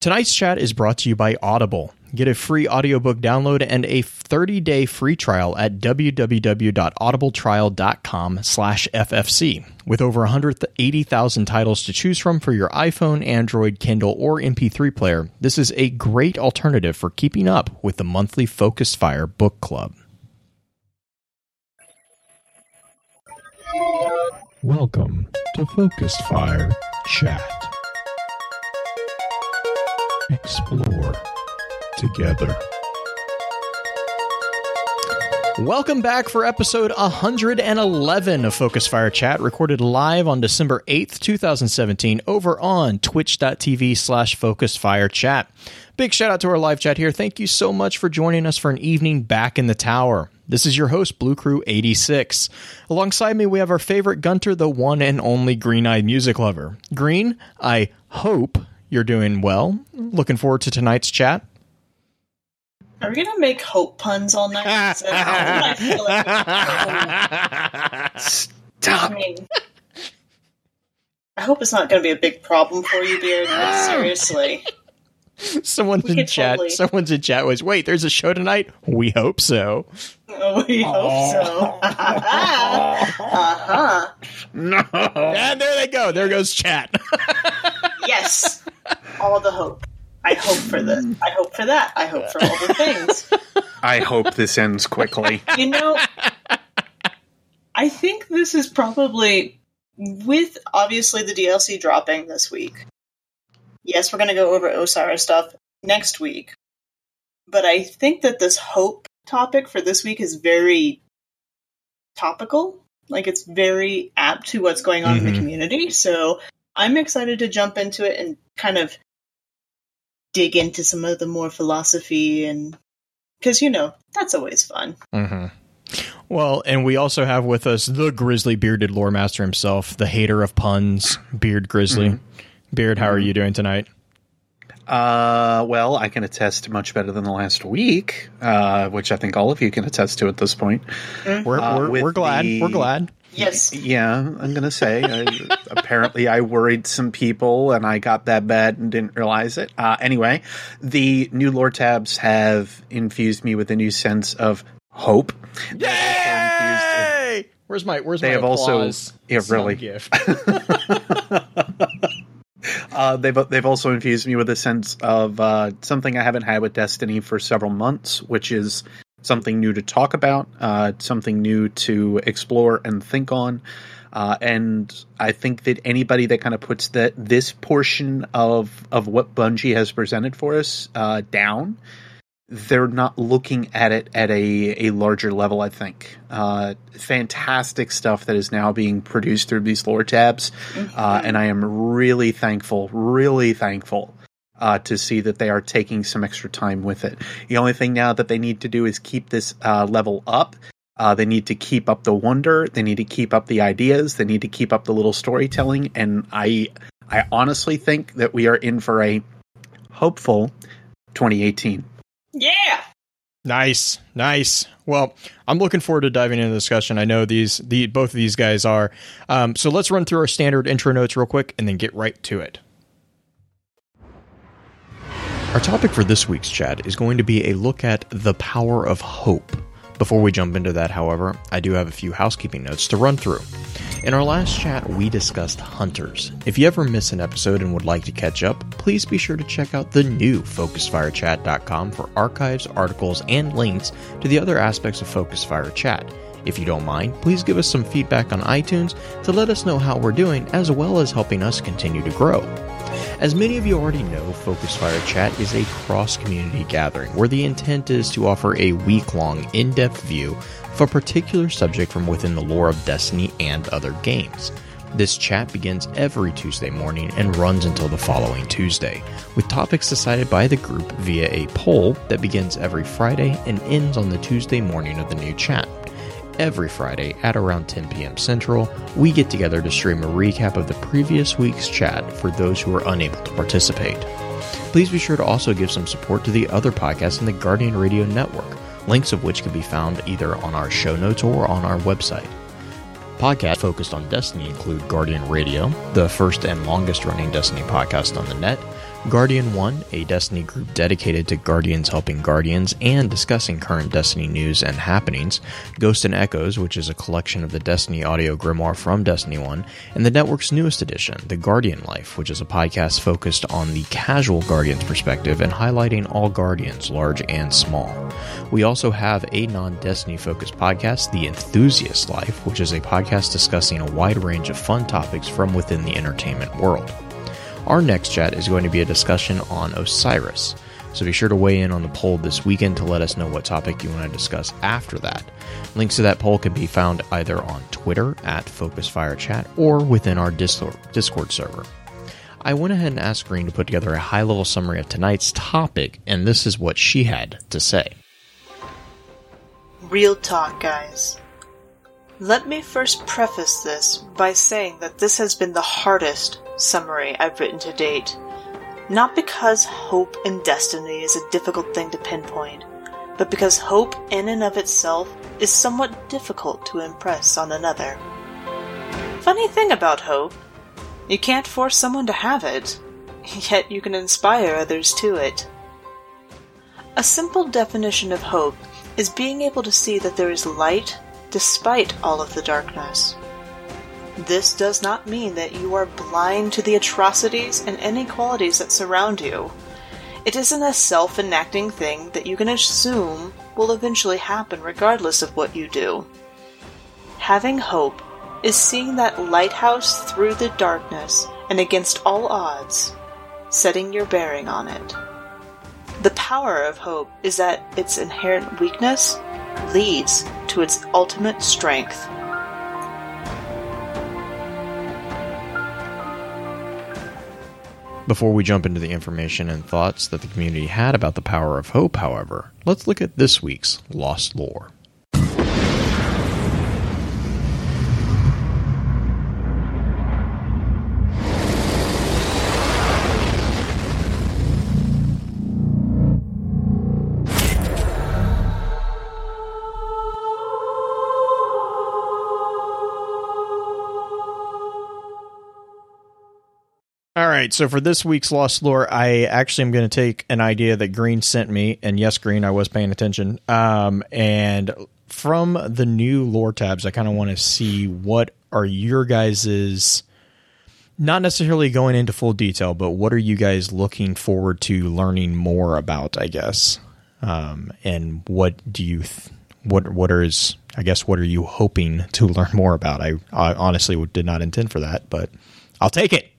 Tonight's chat is brought to you by Audible. Get a free audiobook download and a 30-day free trial at www.audibletrial.com slash FFC. With over 180,000 titles to choose from for your iPhone, Android, Kindle, or MP3 player, this is a great alternative for keeping up with the monthly Focus Fire Book Club. Welcome to Focused Fire Chat. Explore together. Welcome back for episode 111 of Focus Fire Chat, recorded live on December 8th, 2017, over on twitch.tv slash Focus Fire Chat. Big shout out to our live chat here. Thank you so much for joining us for an evening back in the tower. This is your host, Blue Crew 86. Alongside me, we have our favorite Gunter, the one and only Green Eyed Music Lover. Green, I hope you're doing well. Looking forward to tonight's chat. Are we gonna make hope puns all night? I feel like Stop. I mean, I hope it's not gonna be a big problem for you, Beard. But seriously, Someone's We in chat. totally- Someone's in chat was, wait, there's a show tonight? We hope so. oh, we hope so. uh huh. No. And there they go. There goes chat. Yes, all the hope. I hope for the. I hope for that. I hope for all the things. I hope this ends quickly. You know, I think this is probably with obviously the DLC dropping this week. Yes, we're going to go over Osiris stuff next week. But I think that this hope topic for this week is very topical. Like it's very apt to what's going on in Mhm. the community. So I'm excited to jump into it and kind of dig into some of the more philosophy and because you know that's always fun. hmm Well, and we also have with us the grizzly bearded lore master himself, the hater of puns, Beard Grizzly. Beard, how are you doing tonight? Uh, well, I can attest much better than the last week, uh, which I think all of you can attest to at this point. We're, Uh, we're, with we're glad. the- We're glad. Yes. Yeah, I'm gonna say. I, apparently, I worried some people, and I got that bad and didn't realize it. Uh, anyway, the new lore tabs have infused me with a new sense of hope. Yay! Where's my Where's They my have also- applause yeah, really. gift? Uh, they've they've also infused me with a sense of uh, something I haven't had with Destiny for several months, which is something new to talk about, uh, something new to explore and think on. Uh, and I think that anybody that kind of puts that this portion of of what Bungie has presented for us uh, down, they're not looking at it at a, a larger level. I think uh, fantastic stuff that is now being produced through these lore tabs, uh, and I am really thankful, really thankful uh, to see that they are taking some extra time with it. The only thing now that they need to do is keep this uh, level up. Uh, they need to keep up the wonder. They need to keep up the ideas. They need to keep up the little storytelling. And I, I honestly think that we are in for a hopeful 2018. Yeah. Nice, nice. Well, I'm looking forward to diving into the discussion. I know these, the both of these guys are. Um, so let's run through our standard intro notes real quick, and then get right to it. Our topic for this week's chat is going to be a look at the power of hope. Before we jump into that, however, I do have a few housekeeping notes to run through. In our last chat, we discussed hunters. If you ever miss an episode and would like to catch up, please be sure to check out the new FocusFireChat.com for archives, articles, and links to the other aspects of Focusfire Chat. If you don't mind, please give us some feedback on iTunes to let us know how we're doing, as well as helping us continue to grow. As many of you already know, Focus Fire Chat is a cross community gathering where the intent is to offer a week long, in depth view of a particular subject from within the lore of Destiny and other games. This chat begins every Tuesday morning and runs until the following Tuesday, with topics decided by the group via a poll that begins every Friday and ends on the Tuesday morning of the new chat. Every Friday at around 10 p.m. Central, we get together to stream a recap of the previous week's chat for those who are unable to participate. Please be sure to also give some support to the other podcasts in the Guardian Radio Network, links of which can be found either on our show notes or on our website. Podcasts focused on Destiny include Guardian Radio, the first and longest running Destiny podcast on the net, Guardian 1, a Destiny group dedicated to Guardians helping Guardians and discussing current Destiny news and happenings, Ghost and Echoes, which is a collection of the Destiny audio grimoire from Destiny 1, and the network's newest edition, The Guardian Life, which is a podcast focused on the casual Guardian's perspective and highlighting all Guardians, large and small. We also have a non Destiny focused podcast, The Enthusiast Life, which is a podcast discussing a wide range of fun topics from within the entertainment world. Our next chat is going to be a discussion on Osiris. So be sure to weigh in on the poll this weekend to let us know what topic you want to discuss after that. Links to that poll can be found either on Twitter at FocusFireChat or within our Discord server. I went ahead and asked Green to put together a high level summary of tonight's topic, and this is what she had to say. Real talk, guys. Let me first preface this by saying that this has been the hardest summary I've written to date. Not because hope and destiny is a difficult thing to pinpoint, but because hope in and of itself is somewhat difficult to impress on another. Funny thing about hope, you can't force someone to have it, yet you can inspire others to it. A simple definition of hope is being able to see that there is light despite all of the darkness. This does not mean that you are blind to the atrocities and inequalities that surround you. It isn't a self enacting thing that you can assume will eventually happen regardless of what you do. Having hope is seeing that lighthouse through the darkness and against all odds, setting your bearing on it. The power of hope is that its inherent weakness leads to its ultimate strength. Before we jump into the information and thoughts that the community had about the power of hope, however, let's look at this week's Lost Lore. Right, so for this week's Lost Lore, I actually am going to take an idea that Green sent me, and yes, Green, I was paying attention. Um, and from the new lore tabs, I kind of want to see what are your guys's not necessarily going into full detail, but what are you guys looking forward to learning more about? I guess, um, and what do you th- what what is I guess what are you hoping to learn more about? I, I honestly did not intend for that, but I'll take it.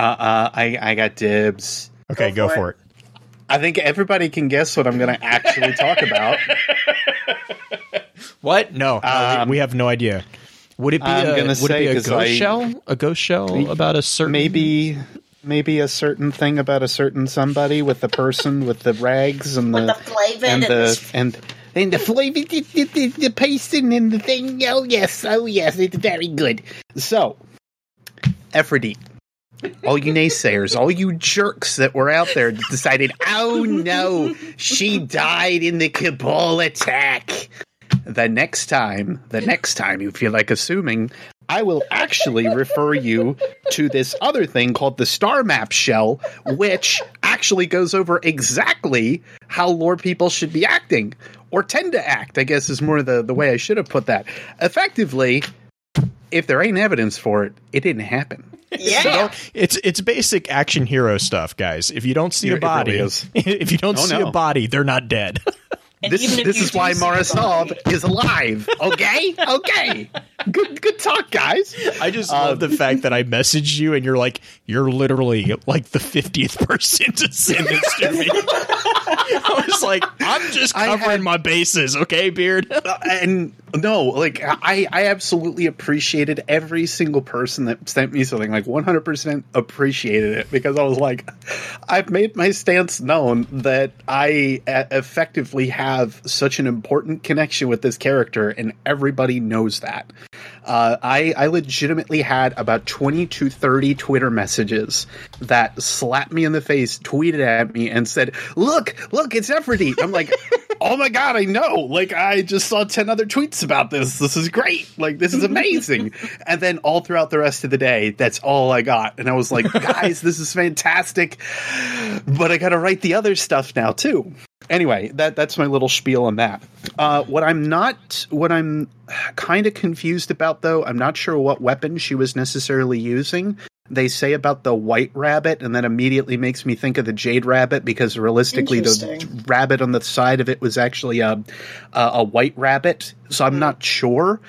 Uh, uh, I I got dibs. Okay, go, go for, for it. it. I think everybody can guess what I'm going to actually talk about. what? No, um, we, we, have no idea. Would it be I'm a, would it be a ghost I, shell? A ghost shell about a certain maybe maybe a certain thing about a certain somebody with the person with the rags and the, the and the and and the flavor, the, the, the, pasting and the thing. Oh yes, oh yes, it's very good. So, Efrideet all you naysayers, all you jerks that were out there decided, oh no, she died in the Cabal attack. The next time, the next time you feel like assuming, I will actually refer you to this other thing called the Star Map Shell, which actually goes over exactly how lore people should be acting, or tend to act, I guess is more the, the way I should have put that. Effectively, if there ain't evidence for it, it didn't happen. Yeah, so it's it's basic action hero stuff, guys. If you don't see a body, really if you don't oh, see no. a body, they're not dead. And this this is why Morrisov is alive. Okay, okay. Good good talk, guys. I just um, love the fact that I messaged you and you're like you're literally like the fiftieth person to send this to me. I was like, I'm just covering had, my bases, okay, Beard. Uh, and no, like I I absolutely appreciated every single person that sent me something. Like 100 percent appreciated it because I was like, I've made my stance known that I effectively have have such an important connection with this character, and everybody knows that. Uh, I, I legitimately had about 20 to 30 Twitter messages that slapped me in the face, tweeted at me, and said, Look, look, it's Efrideet. I'm like, oh my god, I know. Like I just saw 10 other tweets about this. This is great. Like this is amazing. and then all throughout the rest of the day, that's all I got. And I was like, guys, this is fantastic. But I got to write the other stuff now too. Anyway, that that's my little spiel on that. Uh, what I'm not, what I'm kind of confused about though, I'm not sure what weapon she was necessarily using they say about the white rabbit, and that immediately makes me think of the jade rabbit because realistically, the rabbit on the side of it was actually a a, a white rabbit. So I'm not sure.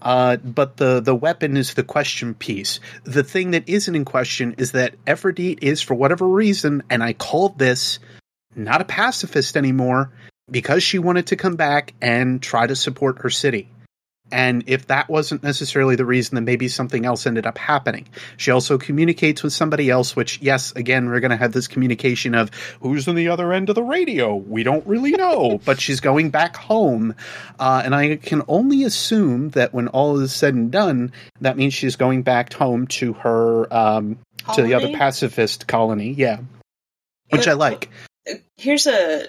Uh, but the the weapon is the question piece. The thing that isn't in question is that Efrideet is, for whatever reason, and I called this not a pacifist anymore because she wanted to come back and try to support her city. And if that wasn't necessarily the reason, then maybe something else ended up happening. She also communicates with somebody else, which, yes, again, we're going to have this communication of who's on the other end of the radio. We don't really know, but she's going back home. Uh, and I can only assume that when all is said and done, that means she's going back home to her, um, to the other pacifist colony. Yeah. Which I like. Here's a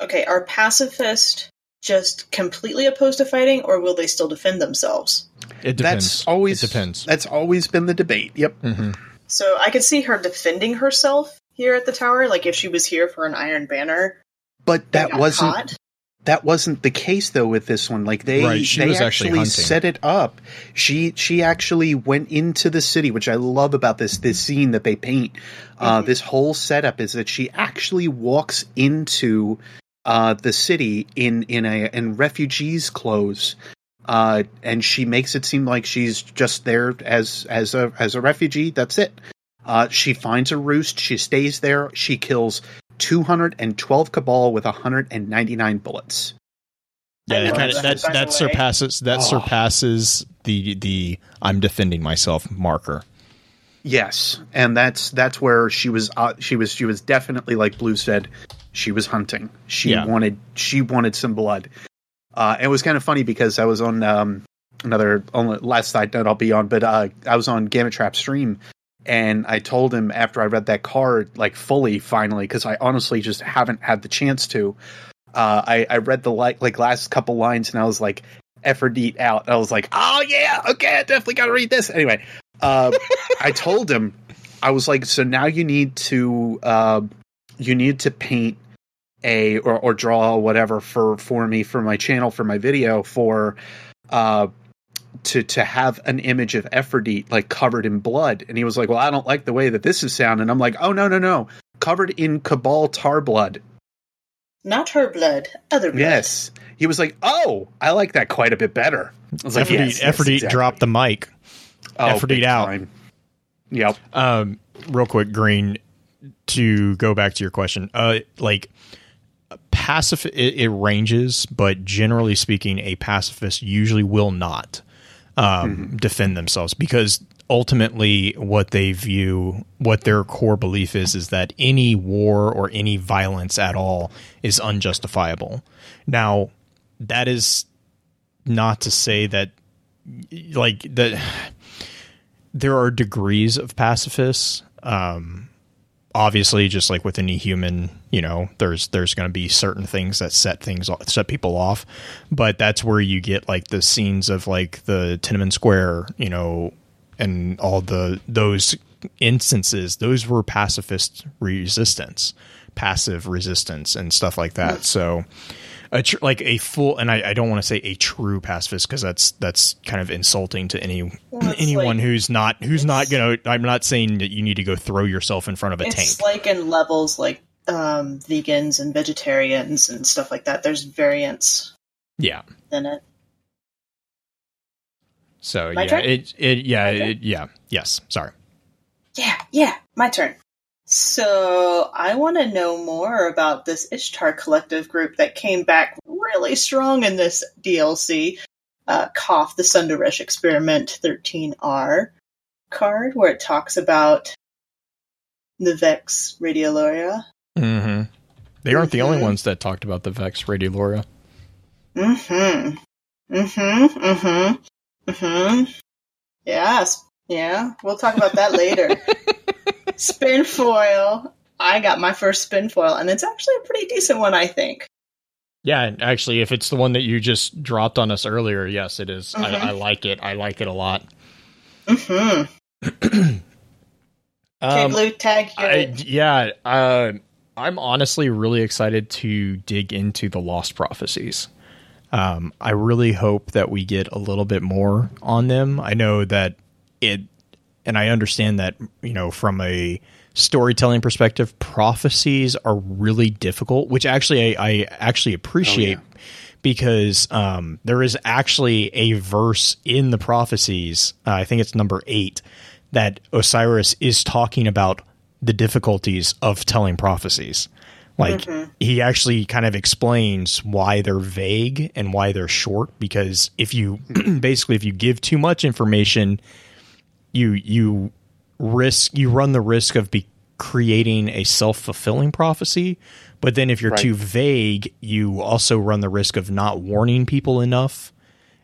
okay. our pacifist just completely opposed to fighting, or will they still defend themselves? It depends. That's always it depends. That's always been the debate. Yep. hmm So I could see her defending herself here at the tower, like if she was here for an Iron Banner. But that wasn't caught. that wasn't the case though with this one like they Right, they was actually set it up she she actually went into the city which i love about this this scene that they paint uh Mhm. this whole setup is that she actually walks into uh the city in in a in refugees clothes uh and she makes it seem like she's just there as as a as a refugee that's it uh she finds a roost she stays there she kills 212 cabal with 199 bullets Yeah, that, kind of, that, that, that surpasses that Oh. surpasses the the I'm defending myself marker. Yes, and that's that's where she was. Uh, she was. She was definitely like Blue said. She was hunting. She Yeah. wanted. She wanted some blood. Uh, it was kind of funny because I was on um, another on last side note I'll be on, but uh, I was on Gamma Trap stream, and I told him after I read that card like fully finally because I honestly just haven't had the chance to. Uh, I I read the like like last couple lines and I was like Efrideet out. I was like, oh yeah, okay, I definitely got to read this anyway. Uh, I told him, I was like, so now you need to, uh, you need to paint a or, or draw whatever for for me for my channel for my video for, uh, to to have an image of Efrideet like covered in blood. And he was like, well, I don't like the way that this is sound. And I'm like, oh no no no, covered in Cabal tar blood. Not her blood, other blood. Yes. He was like, oh, I like that quite a bit better. I was like, Efrideet, yes, yes, Efrideet exactly. dropped the mic. Oh, Efrideet out. time. Yep. Um, real quick, Green. To go back to your question, uh, like pacifist, it, it ranges, but generally speaking, a pacifist usually will not um, defend themselves because ultimately, what they view, what their core belief is, is that any war or any violence at all is unjustifiable. Now, that is not to say that, like the there are degrees of pacifists. Um, obviously, just like with any human, you know, there's there's going to be certain things that set things off, set people off, but that's where you get like the scenes of like the Tiananmen Square, you know, and all the those instances. Those were pacifist resistance, passive resistance, and stuff like that. So. A tr- like a full, and I, I don't want to say a true pacifist because that's that's kind of insulting to any Well, anyone like- who's not who's not gonna i'm not saying that you need to go throw yourself in front of a It's tank like in levels like um, vegans and vegetarians and stuff like that. There's variants yeah in it. so My yeah turn? it it yeah turn? it, yeah yes sorry Yeah, yeah, my turn. So I want to know more about this Ishtar Collective group that came back really strong in this DLC. Uh, Koth, the Sundaresh Experiment 13R card, where it talks about the Vex Radiolaria. mm-hmm. they aren't the only Mhm. ones that talked about the vex radiolaria Mm-hmm. Mm-hmm. Mm-hmm. Mm-hmm. Yes. Yeah. We'll talk about that later. spin foil. I got my first spin foil, and it's actually a pretty decent one, I think. Yeah, and actually, if it's the one that you just dropped on us earlier, yes, it is. Mhm. I, I like it. I like it a lot. Mm-hmm. Um, blue tag I, yeah, uh, I'm honestly really excited to dig into the Lost Prophecies. Um, I really hope that we get a little bit more on them. I know that it, and I understand that you know from a storytelling perspective, prophecies are really difficult, which actually I, I actually appreciate because um, there is actually a verse in the prophecies. Uh, I think it's number eight that Osiris is talking about the difficulties of telling prophecies. Like he actually kind of explains why they're vague and why they're short. Because if you basically if you give too much information, you you risk you run the risk of be creating a self-fulfilling prophecy but then if you're Right. too vague you also run the risk of not warning people enough.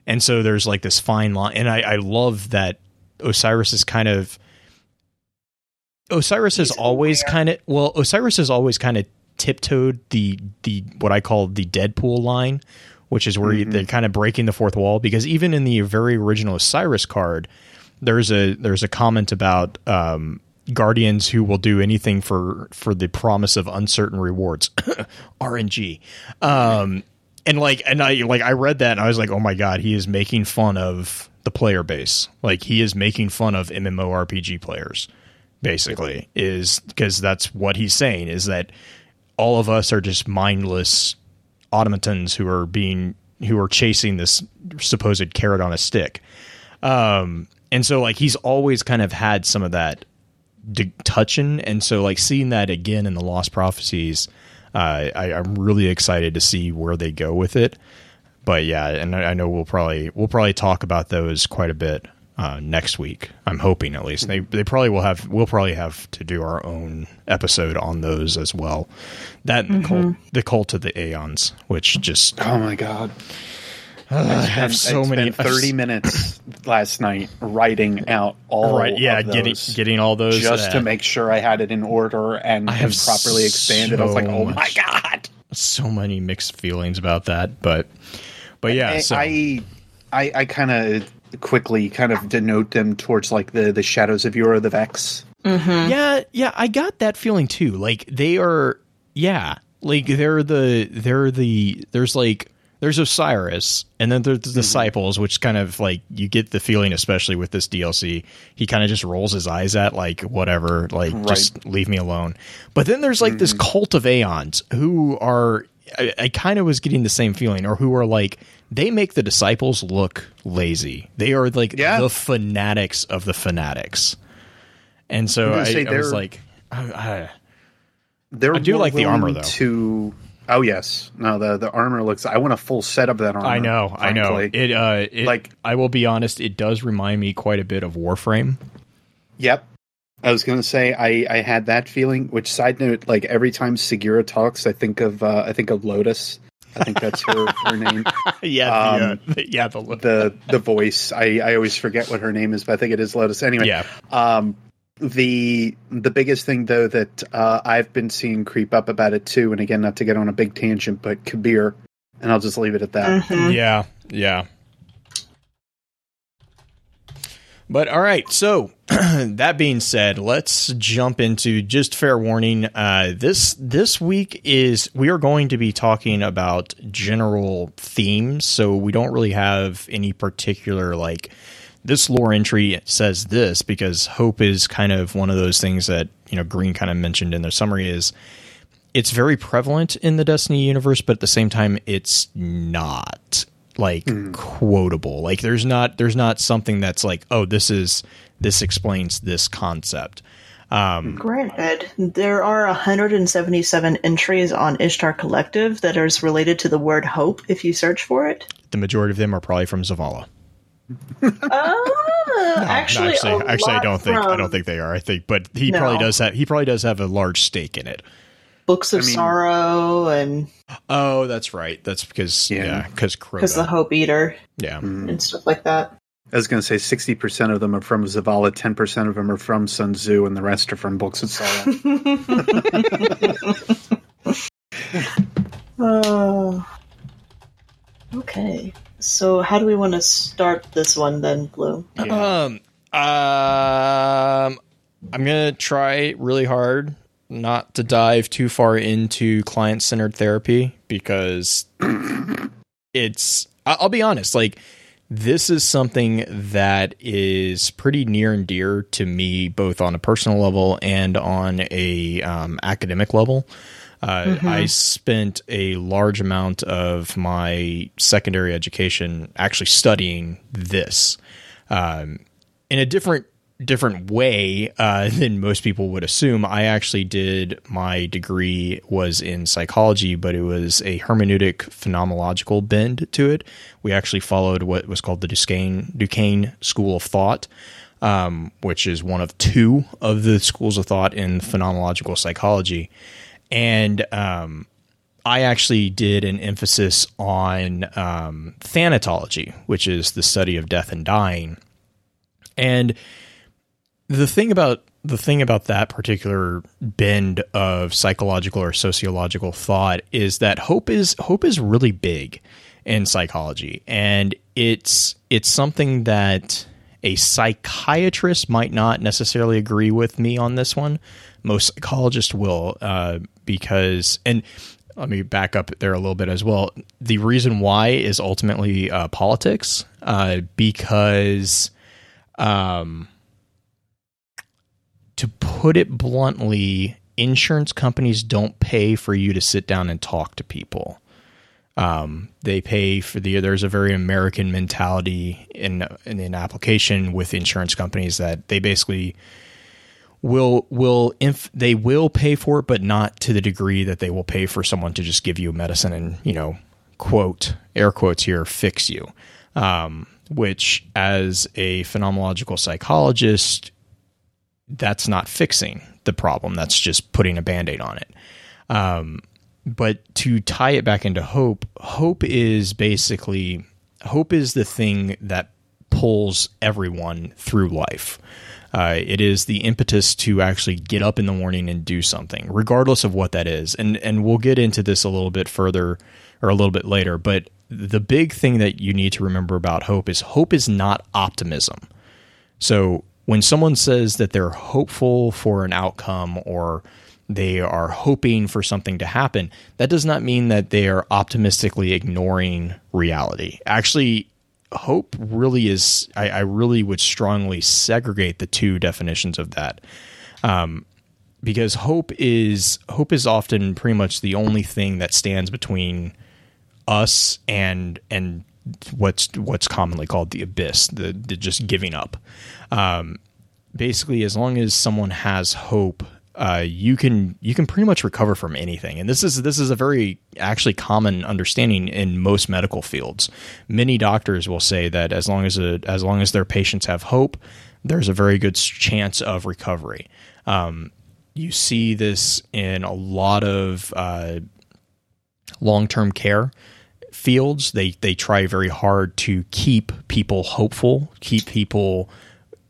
And so there's like this fine line and i, I love that osiris is kind of osiris has He's always kind of well osiris has always kind of tiptoed the the what i call the deadpool line which is where you mm-hmm. they're kind of breaking the fourth wall because even in the very original osiris card there's a there's a comment about um, guardians who will do anything for for the promise of uncertain rewards RNG um and like and I like I read that and I was like oh my god he is making fun of the player base. Like he is making fun of MMORPG players basically is because that's what he's saying is that all of us are just mindless automatons who are being who are chasing this supposed carrot on a stick. Um and so like he's always kind of had some of that d- touching. And so like seeing that again in the lost prophecies uh, I, i'm really excited to see where they go with it. But yeah and I, I know we'll probably we'll probably talk about those quite a bit uh, next week i'm hoping at least. They, they probably will have we'll probably have to do our own episode on those as well. That and the cult the cult of the aeons which just Oh my god! I have And so I many spent thirty minutes last night writing out all right yeah of getting those getting all those just uh, to make sure I had it in order and, I have and properly expanded. I was like, so oh my god! so many mixed feelings about that but but yeah I so I, I, I kind of quickly kind of denote them towards like the the shadows of Euro the Vex. Mm-hmm. yeah yeah i got that feeling too like they are yeah like they're the they're the there's like there's osiris and then there's the Mm-hmm. disciples which kind of like you get the feeling especially with this dlc he kind of just rolls his eyes at like whatever like just leave me alone but then there's like this Mm-hmm. cult of aeons who are i, I kind of was getting the same feeling or who are like they make the disciples look lazy they are like Yeah. the fanatics of the fanatics and so I, I was like, I, I, I do like the armor, though. To oh yes, no the the armor looks. I want a full set of that armor. I know, I know. It, uh, it, Like- I will be honest, it does remind me quite a bit of Warframe. Yep. I was gonna say I, I had that feeling. Which side note, like every time Sagira talks, I think of uh, I think of Lotus. I think that's her her name. yeah, Um, the, uh, the- yeah, the, The the voice. I, I always forget what her name is, but I think it is Lotus. Anyway, yeah, Um, the the biggest thing though that uh, I've been seeing creep up about it too, and again, not to get on a big tangent, but Kabr, and I'll just leave it at that. Mm-hmm. yeah, yeah. But all right, so that being said, let's jump into just fair warning. Uh, this this week is we are going to be talking about general themes, so we don't really have any particular like this lore entry says this because hope is kind of one of those things that you know Green kind of mentioned in their summary is it's very prevalent in the Destiny universe, but at the same time, it's not like quotable. Like there's not there's not something that's like, oh, this is this explains this concept. Um, Granted, there are 177 entries on Ishtar Collective that is related to the word hope if you search for it. the majority of them are probably from Zavala. Ah, actually, actually, actually, I don't think I don't think they are. I think, but he No. probably does have he probably does have a large stake in it. Books of I mean- Sorrow and Oh, that's right. That's because Yeah. yeah, because because the Hope Eater yeah. and stuff like that. I was going to say sixty percent of them are from Zavala, ten percent of them are from Sun Tzu, and the rest are from books of Sorrow. Oh, So, how do we want to start this one then, Blue? Um, um, I'm gonna try really hard not to dive too far into client centered therapy because it's. I- I'll be honest, like this is something that is pretty near and dear to me, both on a personal level and on a um, academic level. Uh, I spent a large amount of my secondary education actually studying this um, in a different different way uh, than most people would assume. I actually did my degree was in psychology, but it was a hermeneutic phenomenological bend to it. We actually followed what was called the Duquesne Duquesne School of Thought. Um, which is one of two of the schools of thought in phenomenological psychology. And um, I actually did an emphasis on um, thanatology, which is the study of death and dying. And the thing about the thing about that particular bend of psychological or sociological thought is that hope is hope is really big in psychology, and it's it's something that a psychiatrist might not necessarily agree with me on this one. Most psychologists will, uh, because and let me back up there a little bit as well. The reason why is ultimately uh, politics, uh, because um, to put it bluntly, insurance companies don't pay for you to sit down and talk to people. Um, they pay for the. There's a very American mentality in in an application with insurance companies that they basically will will inf- they will pay for it, but not to the degree that they will pay for someone to just give you medicine and you know quote air quotes here fix you. Um, which, as a phenomenological psychologist, that's not fixing the problem. That's just putting a band aid on it. Um, but to tie it back into hope, hope is basically hope is the thing that pulls everyone through life. Uh, it is the impetus to actually get up in the morning and do something, regardless of what that is. And and we'll get into this a little bit further or a little bit later. But the big thing that you need to remember about hope is hope is not optimism. So when someone says that they're hopeful for an outcome or they are hoping for something to happen, that does not mean that they are optimistically ignoring reality. Actually, hope really is, I, I really would strongly segregate the two definitions of that. Um, because hope is hope is often pretty much the only thing that stands between us and and what's what's commonly called the abyss, the, the just giving up. Um, basically, as long as someone has hope, uh, you can you can pretty much recover from anything. And this is this is a very actually common understanding in most medical fields. Many doctors will say that as long as a, as long as their patients have hope, there's a very good chance of recovery. Um, you see this in a lot of uh, long term care fields. They they try very hard to keep people hopeful, keep people.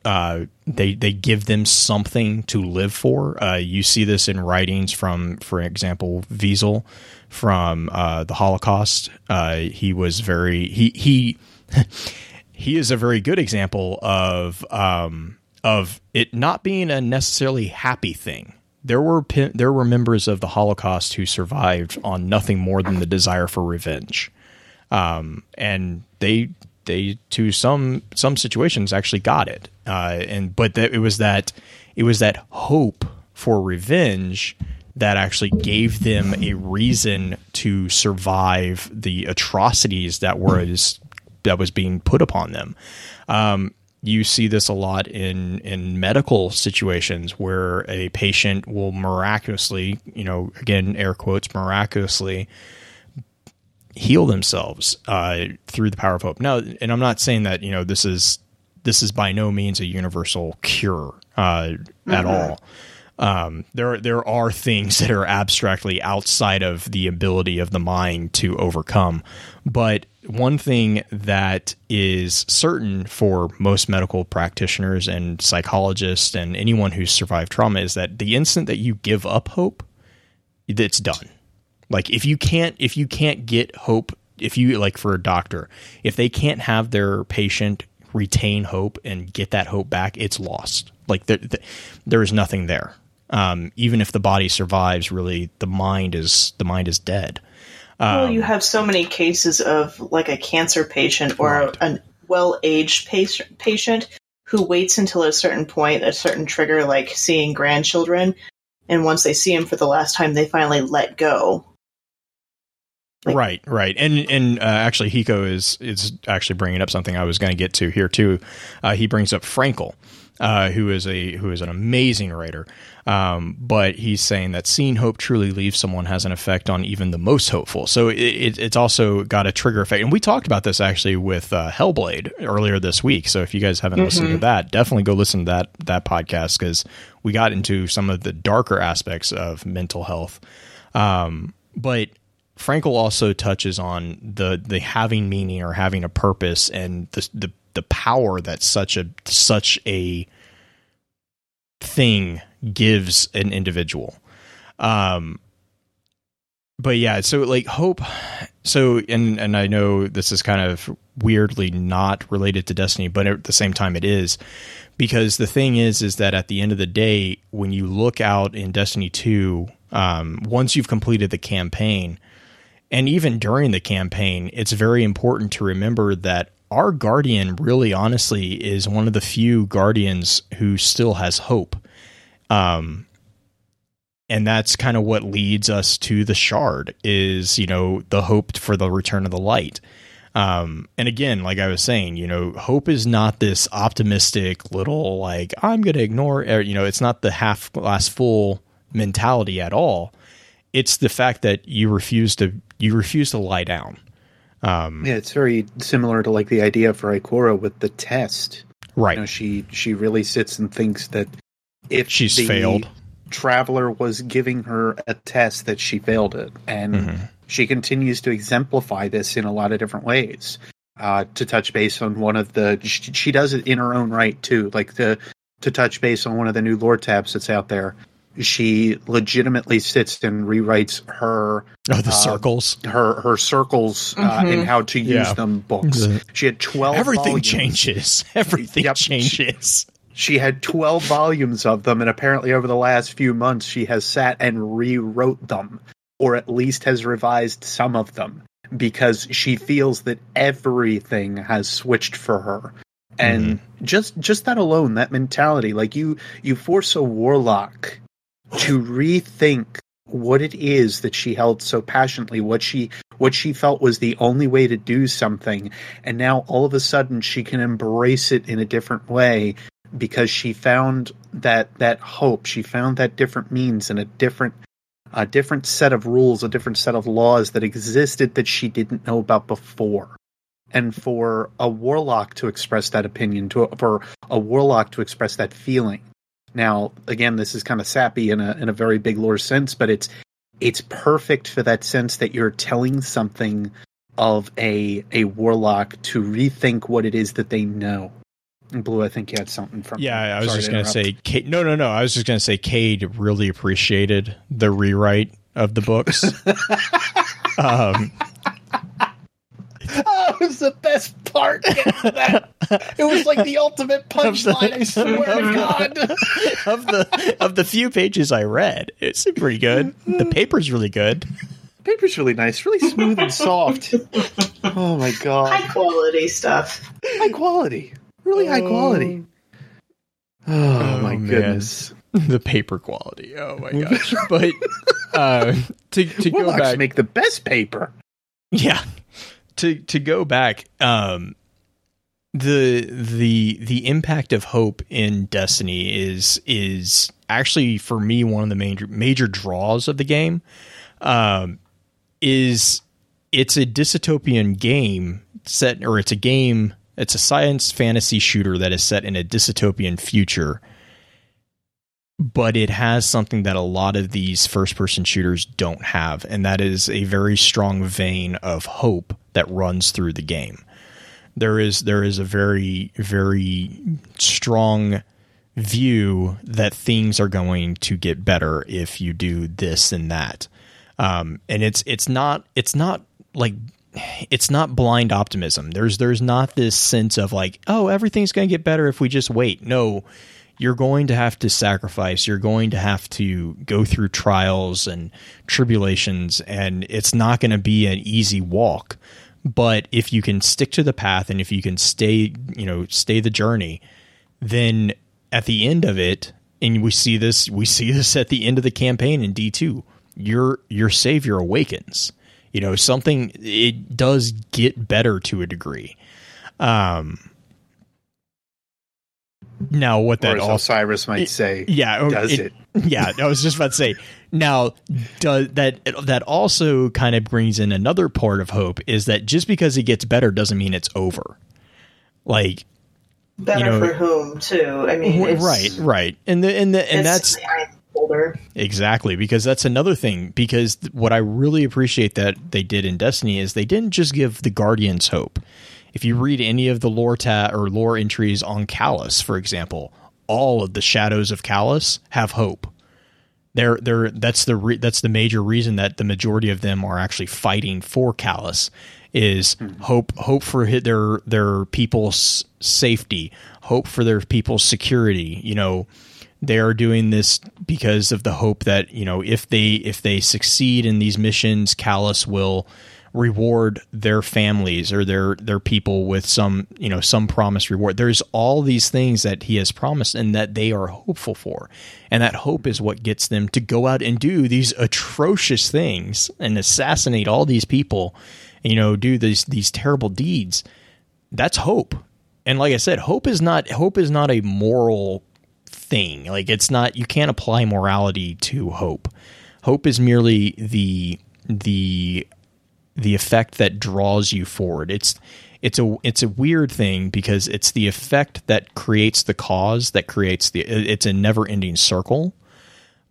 Uh, they they give them something to live for. Uh, you see this in writings from, for example, Wiesel from uh, the Holocaust. Uh, he was very he he he is a very good example of um, of it not being a necessarily happy thing there were there were members of the Holocaust who survived on nothing more than the desire for revenge, um, and they they to some some situations actually got it. Uh, and but that it was that it was that hope for revenge that actually gave them a reason to survive the atrocities that was that was being put upon them. Um, you see this a lot in in medical situations where a patient will miraculously, you know, again air quotes, miraculously heal themselves uh, through the power of hope. Now, and I'm not saying that you know this is this is by no means a universal cure uh, mm-hmm. at all. Um, there there are things that are abstractly outside of the ability of the mind to overcome, but one thing that is certain for most medical practitioners and psychologists and anyone who's survived trauma is that the instant that you give up hope, it's done. Like if you can't if you can't get hope if you like for a doctor, if they can't have their patient retain hope and get that hope back, it's lost. Like there, there is nothing there. Um, even if the body survives, really, the mind is the mind is dead. Um, well, you have so many cases of like a cancer patient or Right. a well-aged patient patient who waits until a certain point, a certain trigger, like seeing grandchildren, and once they see him for the last time, they finally let go. Like- right, right, and and uh, actually, Hiko is is actually bringing up something I was going to get to here too. Uh, he brings up Frankl, uh, who is a who is an amazing writer, um, but he's saying that seeing hope truly leaves someone has an effect on even the most hopeful. So it, it, it's also got a trigger effect, and we talked about this actually with uh, Hellblade earlier this week. So if you guys haven't listened to that, definitely go listen to that that podcast because we got into some of the darker aspects of mental health. Um, but Frankl also touches on the the having meaning or having a purpose and the the the power that such a such a thing gives an individual. Um but yeah, so like hope so and and I know this is kind of weirdly not related to destiny, but at the same time it is because the thing is is that at the end of the day when you look out in Destiny 2 um once you've completed the campaign and even during the campaign, it's very important to remember that our guardian really honestly is one of the few guardians who still has hope. Um and that's kind of what leads us to the shard is, you know, the hope for the return of the light. Um, and again, like I was saying, you know, hope is not this optimistic little like I'm going to ignore, or, you know, it's not the half glass full mentality at all. It's the fact that you refuse to you refuse to lie down. Um, Yeah, it's very similar to like the idea for Ikora with the test. right. You know, she she really sits and thinks that if She's the failed. traveler was giving her a test that she failed it, and Mhm. she continues to exemplify this in a lot of different ways. Uh, to touch base on one of the, she, she does it in her own right too. Like the to touch base on one of the new lore tabs that's out there. She legitimately sits and rewrites her Oh, the uh, circles. her her circles uh, Mhm. and how to use Yeah. them books. The- She had twelve. Everything volumes. changes. Everything Yep. changes. She had 12 volumes of them, and apparently over the last few months, she has sat and rewrote them, or at least has revised some of them, because she feels that everything has switched for her. And just just that alone, that mentality, like you you force a warlock to rethink what it is that she held so passionately, what she what she felt was the only way to do something, and now all of a sudden she can embrace it in a different way because she found that that hope. She found that different means and a different a different set of rules a different set of laws that existed that she didn't know about before. And for a warlock to express that opinion to for a warlock to express that feeling now again this is kind of sappy in a in a very big lore sense but it's it's perfect for that sense that you're telling something of a a warlock to rethink what it is that they know and Blue, I think you had something from. Yeah, I was just going to say, Cayde, no, no, no. I was just going to say, Cayde really appreciated the rewrite of the books. um, Oh, it was the best part. That- it was like the ultimate punchline. I swear to God. of the of the few pages I read, it's pretty good. The paper's really good. Paper's really nice, really smooth and soft. Oh my god! High quality stuff. high quality, really high quality. Oh, Oh, my man. goodness. The paper quality. Oh my gosh! But uh, to to go Warlocks back, make the best paper. yeah to to go back um the the the impact of hope in destiny is is actually for me one of the major major draws of the game. Um is it's a dystopian game set or it's a game it's a science fantasy shooter that is set in a dystopian future but it has something that a lot of these first person shooters don't have and that is a very strong vein of hope that runs through the game there is there is a very very strong view that things are going to get better if you do this and that um, and it's it's not it's not like it's not blind optimism. There's there's not this sense of like, oh, everything's going to get better if we just wait. No, you're going to have to sacrifice. You're going to have to go through trials and tribulations, and it's not going to be an easy walk. But if you can stick to the path and if you can stay, you know, stay the journey, then at the end of it, and we see this, we see this at the end of the campaign in D two. Your your savior awakens. You know, something it does get better to a degree. Um, now, what that or as also Osiris might say, yeah, oh, does it? yeah, I was just about to say. Now, does that that also kind of brings in another part of hope is that just because it gets better doesn't mean it's over. Like, Better You know- for whom too? I mean, it's, right, right, and the and the and that's older. Exactly, because that's another thing. Because what I really appreciate that they did in Destiny is they didn't just give the Guardians hope. If you read any of the lore ta- or lore entries on Calus, for example, all of the shadows of Calus have hope. They're, they're, that's the re- that's the major reason that the majority of them are actually fighting for Calus is hmm. hope hope for their their people's safety, hope for their people's security. You know, they are doing this because of the hope that you know if they if they succeed in these missions, Calus will reward their families or their their people with some you know some promised reward. There's all these things that he has promised and that they are hopeful for, and that hope is what gets them to go out and do these atrocious things and assassinate all these people. You know, do these these terrible deeds. That's hope. And like I said, hope is not hope is not a moral thing. Like it's not you can't apply morality to hope. Hope is merely the the the effect that draws you forward. It's it's a it's a weird thing because it's the effect that creates the cause that creates the it's a never-ending circle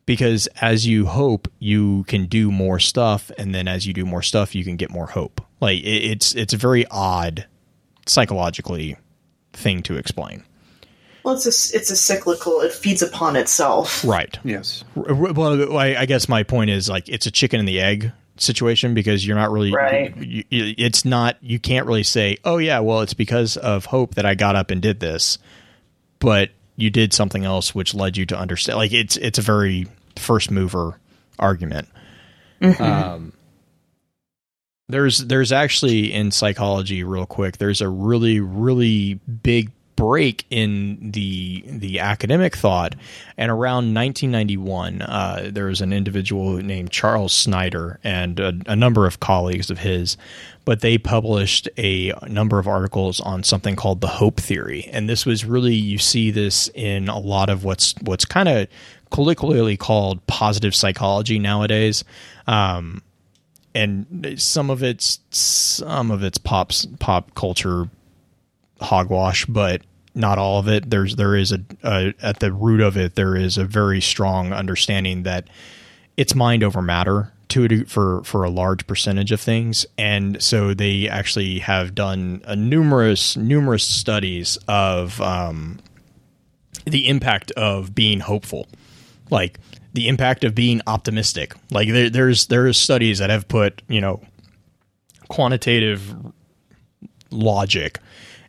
because as you hope you can do more stuff and then as you do more stuff you can get more hope. Like it's it's a very odd psychologically thing to explain. Well, it's a it's a cyclical. It feeds upon itself. Right. Yes. Well, I I guess my point is like it's a chicken and the egg situation because you're not really Right. you- you- it's not you can't really say oh yeah well it's because of hope that I got up and did this but you did something else which led you to understand like it's it's a very first mover argument um there's there's actually in psychology real quick there's a really really big break in the the academic thought. And around 1991 uh, there was an individual named Charles Snyder and a, a number of colleagues of his but they published a number of articles on something called the hope theory. And this was really you see this in a lot of what's what's kind of colloquially called positive psychology nowadays. Um, and some of it's some of it's pop pop culture hogwash, but not all of it. There's there is a, a at the root of it there is a very strong understanding that it's mind over matter to for for a large percentage of things, and so they actually have done a numerous numerous studies of um, the impact of being hopeful, like the impact of being optimistic. Like there, there's there's studies that have put you know quantitative logic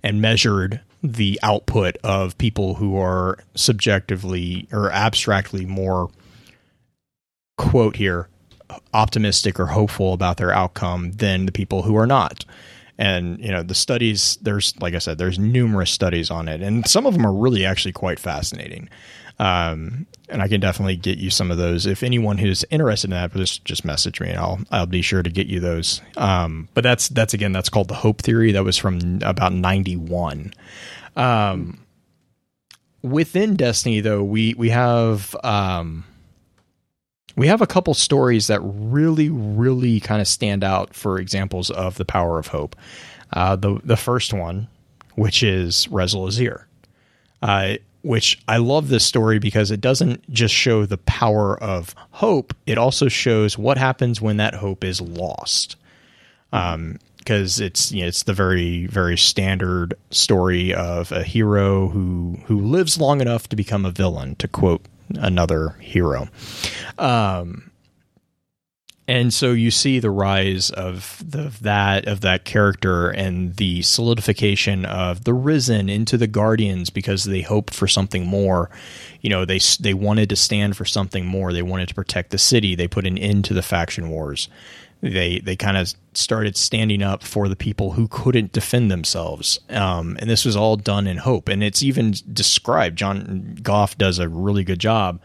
and measured the output of people who are subjectively or abstractly more quote here optimistic or hopeful about their outcome than the people who are not. And you know the studies there's like i said there's numerous studies on it. And some of them are really actually quite fascinating um, and i can definitely get you some of those. If anyone who's interested in that just just message me and i'll i'll be sure to get you those. Um, but that's that's again that's called the hope theory. That was from about 91 um, within destiny though we we have um, we have a couple stories that really, really kind of stand out for examples of the power of hope. Uh, the the first one, which is Rezyl Azzir, uh, which I love this story because it doesn't just show the power of hope; it also shows what happens when that hope is lost. Um, because it's you know, it's the very very standard story of a hero who who lives long enough to become a villain, to quote another hero. Um, and so you see the rise of the that of that character and the solidification of the risen into the guardians because they hoped for something more. You know they they wanted to stand for something more. They wanted to protect the city. They put an end to the faction wars. They they kind of started standing up for the people who couldn't defend themselves. Um, and this was all done in hope. And it's even described. John goff does a really good job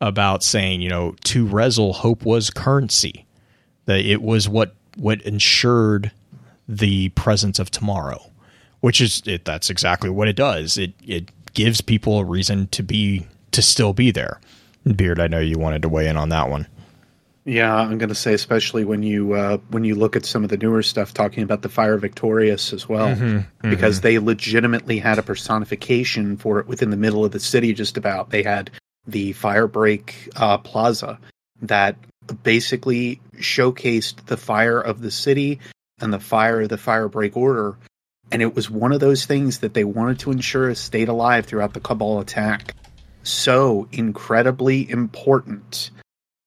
about saying, you know, to Rezyl, hope was currency. That it was what what ensured the presence of tomorrow, which is it, that's exactly what it does. It it gives people a reason to be to still be there. Beard, I know you wanted to weigh in on that one. Yeah, I'm going to say especially when you uh, when you look at some of the newer stuff talking about the Fire Victorious as well, mm-hmm, because mm-hmm. they legitimately had a personification for it within the middle of the city. Just about they had the Firebreak uh, Plaza that basically showcased the fire of the city and the fire of the Firebreak Order. And it was one of those things that they wanted to ensure stayed alive throughout the Cabal attack. So incredibly important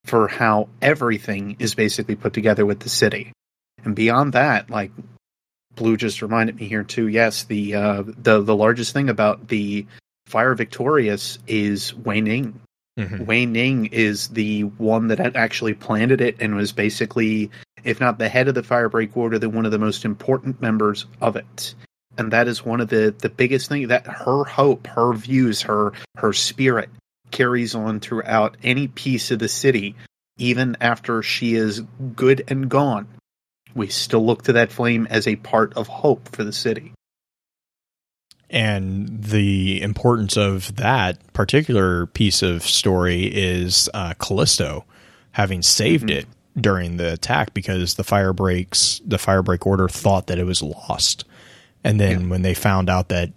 for how everything is basically put together with the city. And beyond that, like Blue just reminded me here too. Yes, the uh, the the largest thing about the Fire Victorious is Wei Ning. Mm-hmm. Wei Ning is the one that had actually planted it and was basically, if not the head of the Firebreak Order, then one of the most important members of it. And that is one of the the biggest things that her hope, her views, her her spirit carries on throughout any piece of the city, even after she is good and gone. We still look to that flame as a part of hope for the city and the importance of that particular piece of story is uh, Callisto having saved mm-hmm. it during the attack because the fire breaks the firebreak order thought that it was lost and then yeah. when they found out that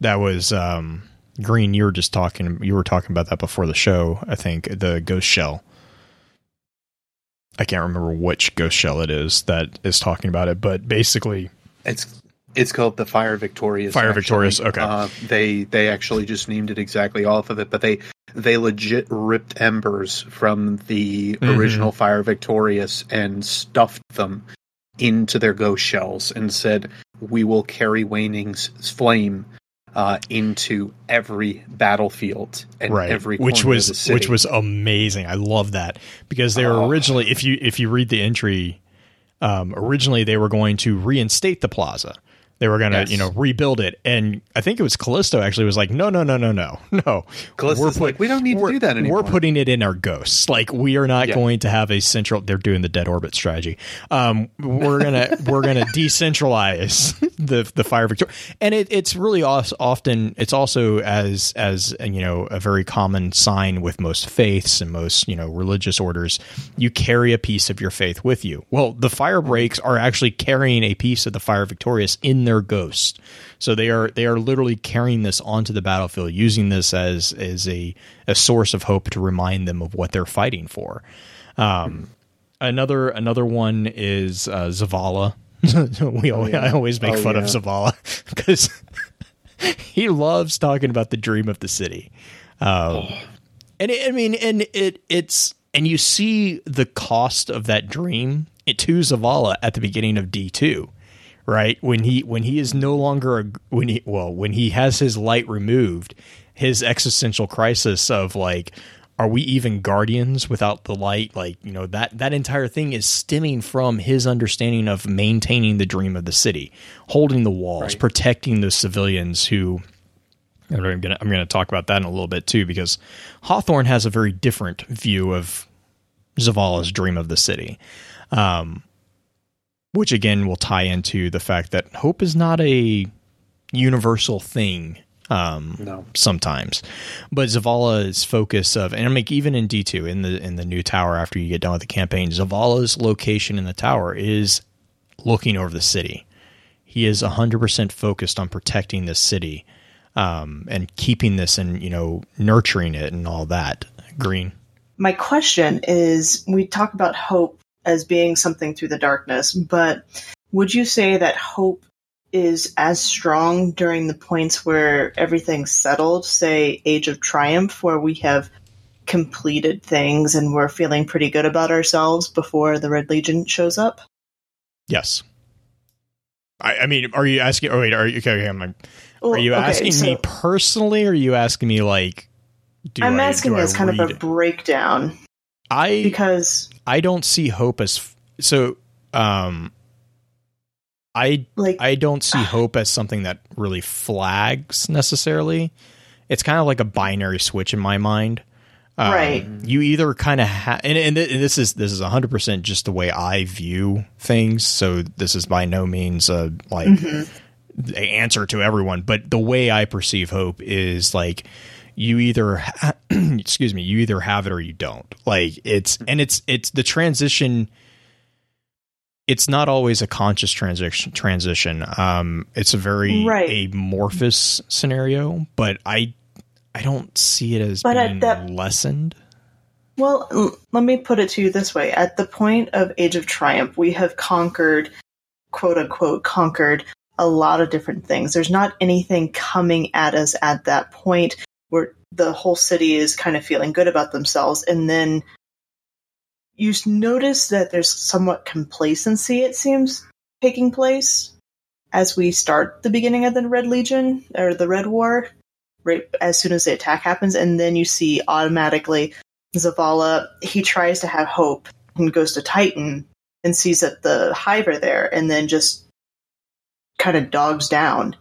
that was um, green you were just talking you were talking about that before the show i think the ghost shell i can't remember which ghost shell it is that is talking about it but basically it's it's called the Fire Victorious. Fire actually. Victorious. Okay. Uh, they they actually just named it exactly off of it, but they they legit ripped embers from the mm-hmm. original Fire Victorious and stuffed them into their ghost shells and said, "We will carry Wei Ning's flame uh, into every battlefield and right. every which was which was amazing. I love that because they were oh. originally if you if you read the entry, um, originally they were going to reinstate the plaza they were going to, yes. you know, rebuild it. And I think it was Callisto actually was like, no, no, no, no, no, no. Callisto's we're put, like, we don't need to do that anymore. We're putting it in our ghosts. Like we are not yeah. going to have a central. They're doing the dead orbit strategy. Um, we're gonna we're gonna decentralize the the fire victory, and it, it's really often it's also as as you know a very common sign with most faiths and most you know religious orders. You carry a piece of your faith with you. Well, the fire breaks are actually carrying a piece of the fire victorious in their their ghost. So they are they are literally carrying this onto the battlefield, using this as as a a source of hope to remind them of what they're fighting for. Um, another another one is uh, Zavala. we always, oh, yeah. I always make oh, fun yeah. of Zavala because he loves talking about the dream of the city. Um, oh. And it, I mean, and it it's and you see the cost of that dream to Zavala at the beginning of D two right? When he when he is no longer a, when he well when he has his light removed, his existential crisis of like are we even guardians without the light like you know that that entire thing is stemming from his understanding of maintaining the dream of the city holding the walls right. protecting the civilians who I'm gonna I'm gonna talk about that in a little bit too because Hawthorne has a very different view of Zavala's dream of the city. Um, which again will tie into the fact that hope is not a universal thing um, no. sometimes. But Zavala's focus of and I mean even in D two in the in the new tower after you get done with the campaign, Zavala's location in the tower is looking over the city. He is hundred percent focused on protecting this city um, and keeping this and you know nurturing it and all that. Green. My question is: We talk about hope as being something through the darkness, but would you say that hope is as strong during the points where everything's settled, say Age of Triumph, where we have completed things and we're feeling pretty good about ourselves before the Red Legion shows up. Yes. I, I mean, are you asking? Oh wait, are you okay? I'm like, Well, are you okay, asking so me personally? Or are you asking me like? Do I'm I- asking as kind of a read- breakdown I because, I don't see hope as so. Um, I like, I don't see hope as something that really flags necessarily. It's kind of like a binary switch in my mind. Um, Right. You either kind of have, and, and th- this is this is hundred percent just the way I view things. So this is by no means a like the answer to everyone, but the way I perceive hope is like you either ha- excuse me, you either have it or you don't. Like it's and it's it's the transition it's not always a conscious transition transition. Um it's a very Right. amorphous scenario, but I I don't see it as But being that- lessened. Well, l- let me put it to you this way. At the point of Age of Triumph, we have conquered, quote unquote, conquered a lot of different things. There's not anything coming at us at that point where the whole city is kind of feeling good about themselves. And then you notice that there's somewhat complacency, it seems, taking place as we start the beginning of the Red Legion or the Red War, right as soon as the attack happens. And then you see automatically Zavala, he tries to have hope and goes to Titan and sees that the hive are there and then just kind of dogs down.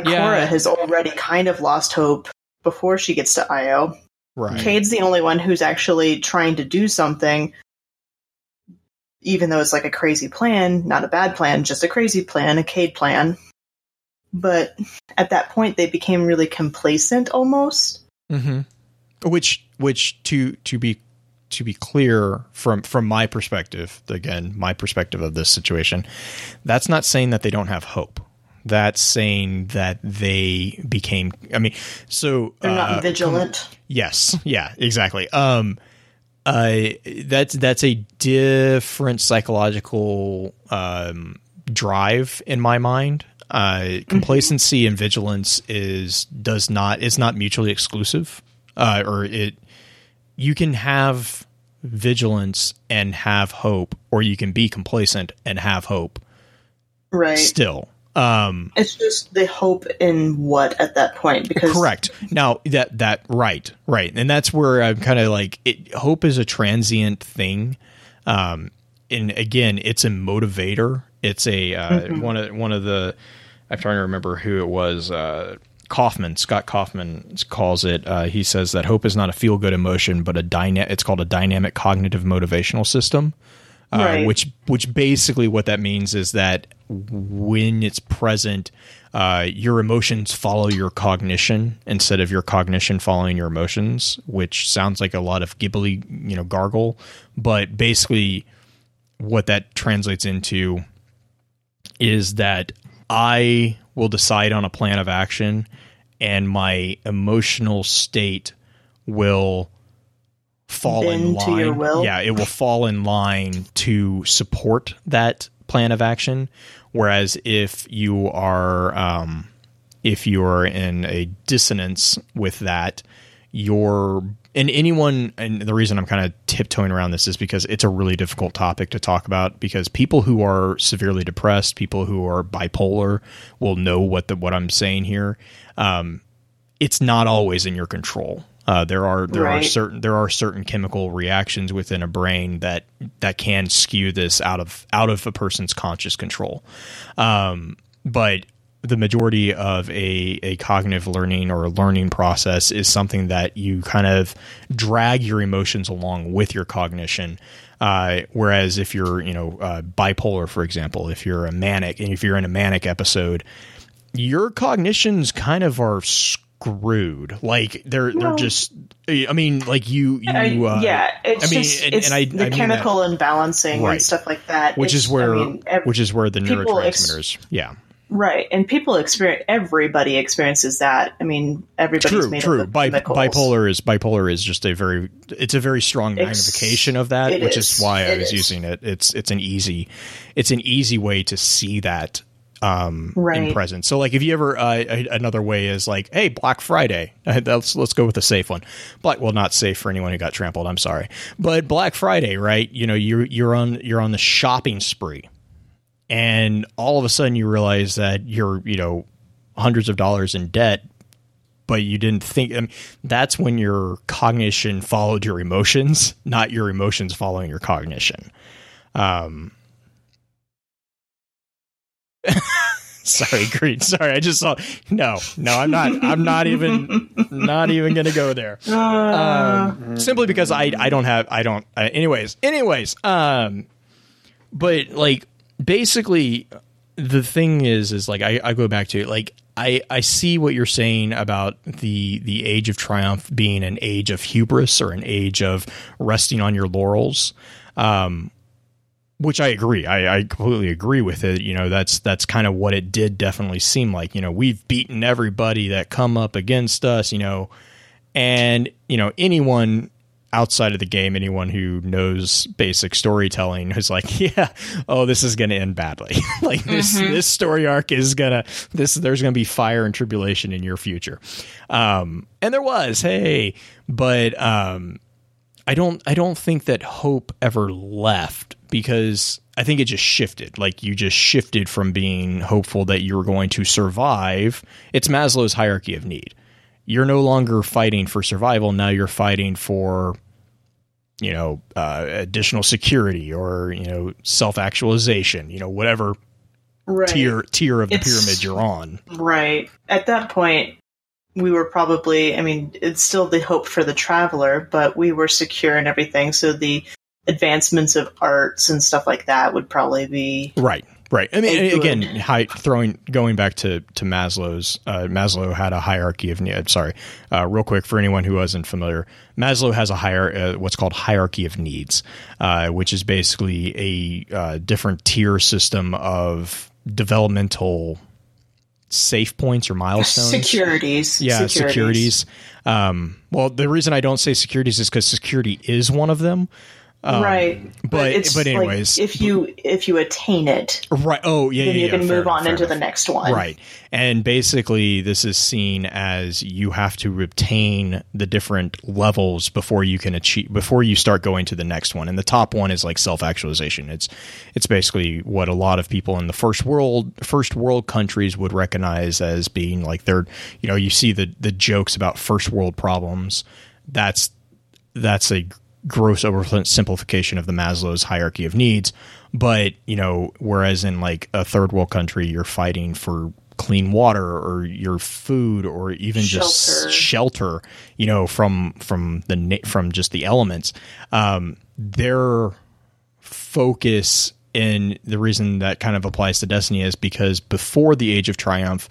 Ikora Yeah. has already kind of lost hope before she gets to Io. Right. Cayde's the only one who's actually trying to do something, even though it's like a crazy plan, not a bad plan, just a crazy plan, a Cade plan. But at that point, they became really complacent almost. Mm-hmm. Which, which to to be to be clear from from my perspective, again, my perspective of this situation, that's not saying that they don't have hope. That's saying that they became. I mean, so They're uh, not vigilant. Yes. Yeah. Exactly. Um. Uh. That's that's a different psychological um drive in my mind. Uh, complacency and vigilance is does not it's not mutually exclusive. Uh, or it you can have vigilance and have hope, or you can be complacent and have hope right. still. Um. It's just they hope in what at that point because correct now that that right right and that's where i'm kind of like it, hope is a transient thing um and again it's a motivator it's a uh, Mm-hmm. one of one of the i'm trying to remember who it was uh Kaufman, Scott Kaufman calls it. Uh, he says that hope is not a feel-good emotion, but a dyna- It's called a dynamic cognitive motivational system, uh, Right. which which basically what that means is that when it's present, uh, your emotions follow your cognition instead of your cognition following your emotions, which sounds like a lot of gibbly, you know, gargle. But basically, what that translates into is that I will decide on a plan of action, and my emotional state will fall in Bend to line. your will? Yeah, it will fall in line to support that plan of action. Whereas if you are um, if you're in a dissonance with that, you're and anyone and the reason I'm kind of tiptoeing around this is because it's a really difficult topic to talk about because people who are severely depressed, people who are bipolar will know what the what I'm saying here. Um, it's not always in your control. Uh, there are there are certain there are certain chemical reactions within a brain that that can skew this out of out of a person's conscious control. Um, but the majority of a, a cognitive learning or a learning process is something that you kind of drag your emotions along with your cognition. Uh, whereas if you're, you know, uh, bipolar, for example, if you're a manic and if you're in a manic episode, your cognitions kind of are screwed. Like they're they're just. I mean, like you you I- uh, yeah, it's I mean, just and- it's and I- the I mean chemical imbalancing Right. and stuff like that. which It's- is where mean, which is where the people ex- neurotransmitters. yeah, right, and people experience everybody experiences that. I mean, everybody's true, made true. Bi- bipolar is bipolar is just a very it's a very strong magnification of that, which is. is why I was is. using it. It's it's an easy it's an easy way to see that um, in Right. presence. So like if you ever uh, another way is like, hey, Black Friday. let's let's go with a safe one. Black well, not safe for anyone who got trampled. I'm sorry, but Black Friday, right? You know, you're you're on you're on the shopping spree, and all of a sudden you realize that you're you know hundreds of dollars in debt. But you didn't think. I mean, that's when your cognition followed your emotions, not your emotions following your cognition. Um, sorry, Green. Sorry, I just saw. No, no, I'm not. I'm not even. Not even going to go there. Um, simply because I I don't have I don't. Uh, anyways, anyways. Um, but like basically, the thing is, is like I I go back to it. Like I I see what you're saying about the the age of triumph being an age of hubris or an age of resting on your laurels. Um, which I agree. I, I completely agree with it. You know, that's that's kind of what it did definitely seem like. You know, we've beaten everybody that come up against us. You know, and you know anyone outside of the game, anyone who knows basic storytelling is like, yeah, oh, this is going to end badly. like this this story arc is gonna this there's going to be fire and tribulation in your future. Um, and there was, hey, but um, I don't I don't think that hope ever left because I think it just shifted. Like you just shifted from being hopeful that you were going to survive. It's Maslow's hierarchy of need. You're no longer fighting for survival. Now you're fighting for you know uh, additional security or you know self actualization. You know whatever Right. tier tier of the It's- pyramid you're on. Right. At that point, we were probably, I mean, it's still the hope for the traveler, but we were secure and everything. So the advancements of arts and stuff like that would probably be. Right. Right. I mean, again, it. hi, throwing going back to to Maslow's uh, Maslow had a hierarchy of needs. Sorry, uh, real quick for anyone who wasn't familiar, Maslow has a higher uh, what's called hierarchy of needs, uh, which is basically a uh, different tier system of developmental safe points or milestones. Securities. Yeah, securities. Um, well, the reason I don't say securities is because security is one of them. Um, right. but- it's but like anyways- if you if you attain it, Right. Oh, yeah. then yeah, you yeah, can move enough, on into enough. the next one. Right. And basically, this is seen as you have to obtain the different levels before you can achieve, before you start going to the next one. And the top one is like self actualization. It's, it's basically what a lot of people in the first world, first world countries would recognize as being like they're, you know, you see the, the jokes about first world problems. That's, that's a gross oversimplification of the Maslow's hierarchy of needs. But, you know, whereas in like a third world country, you're fighting for clean water or your food or even Shelter. just shelter, you know, from, from the, from just the elements. Um, their focus in the reason that kind of applies to Destiny is because before the Age of Triumph,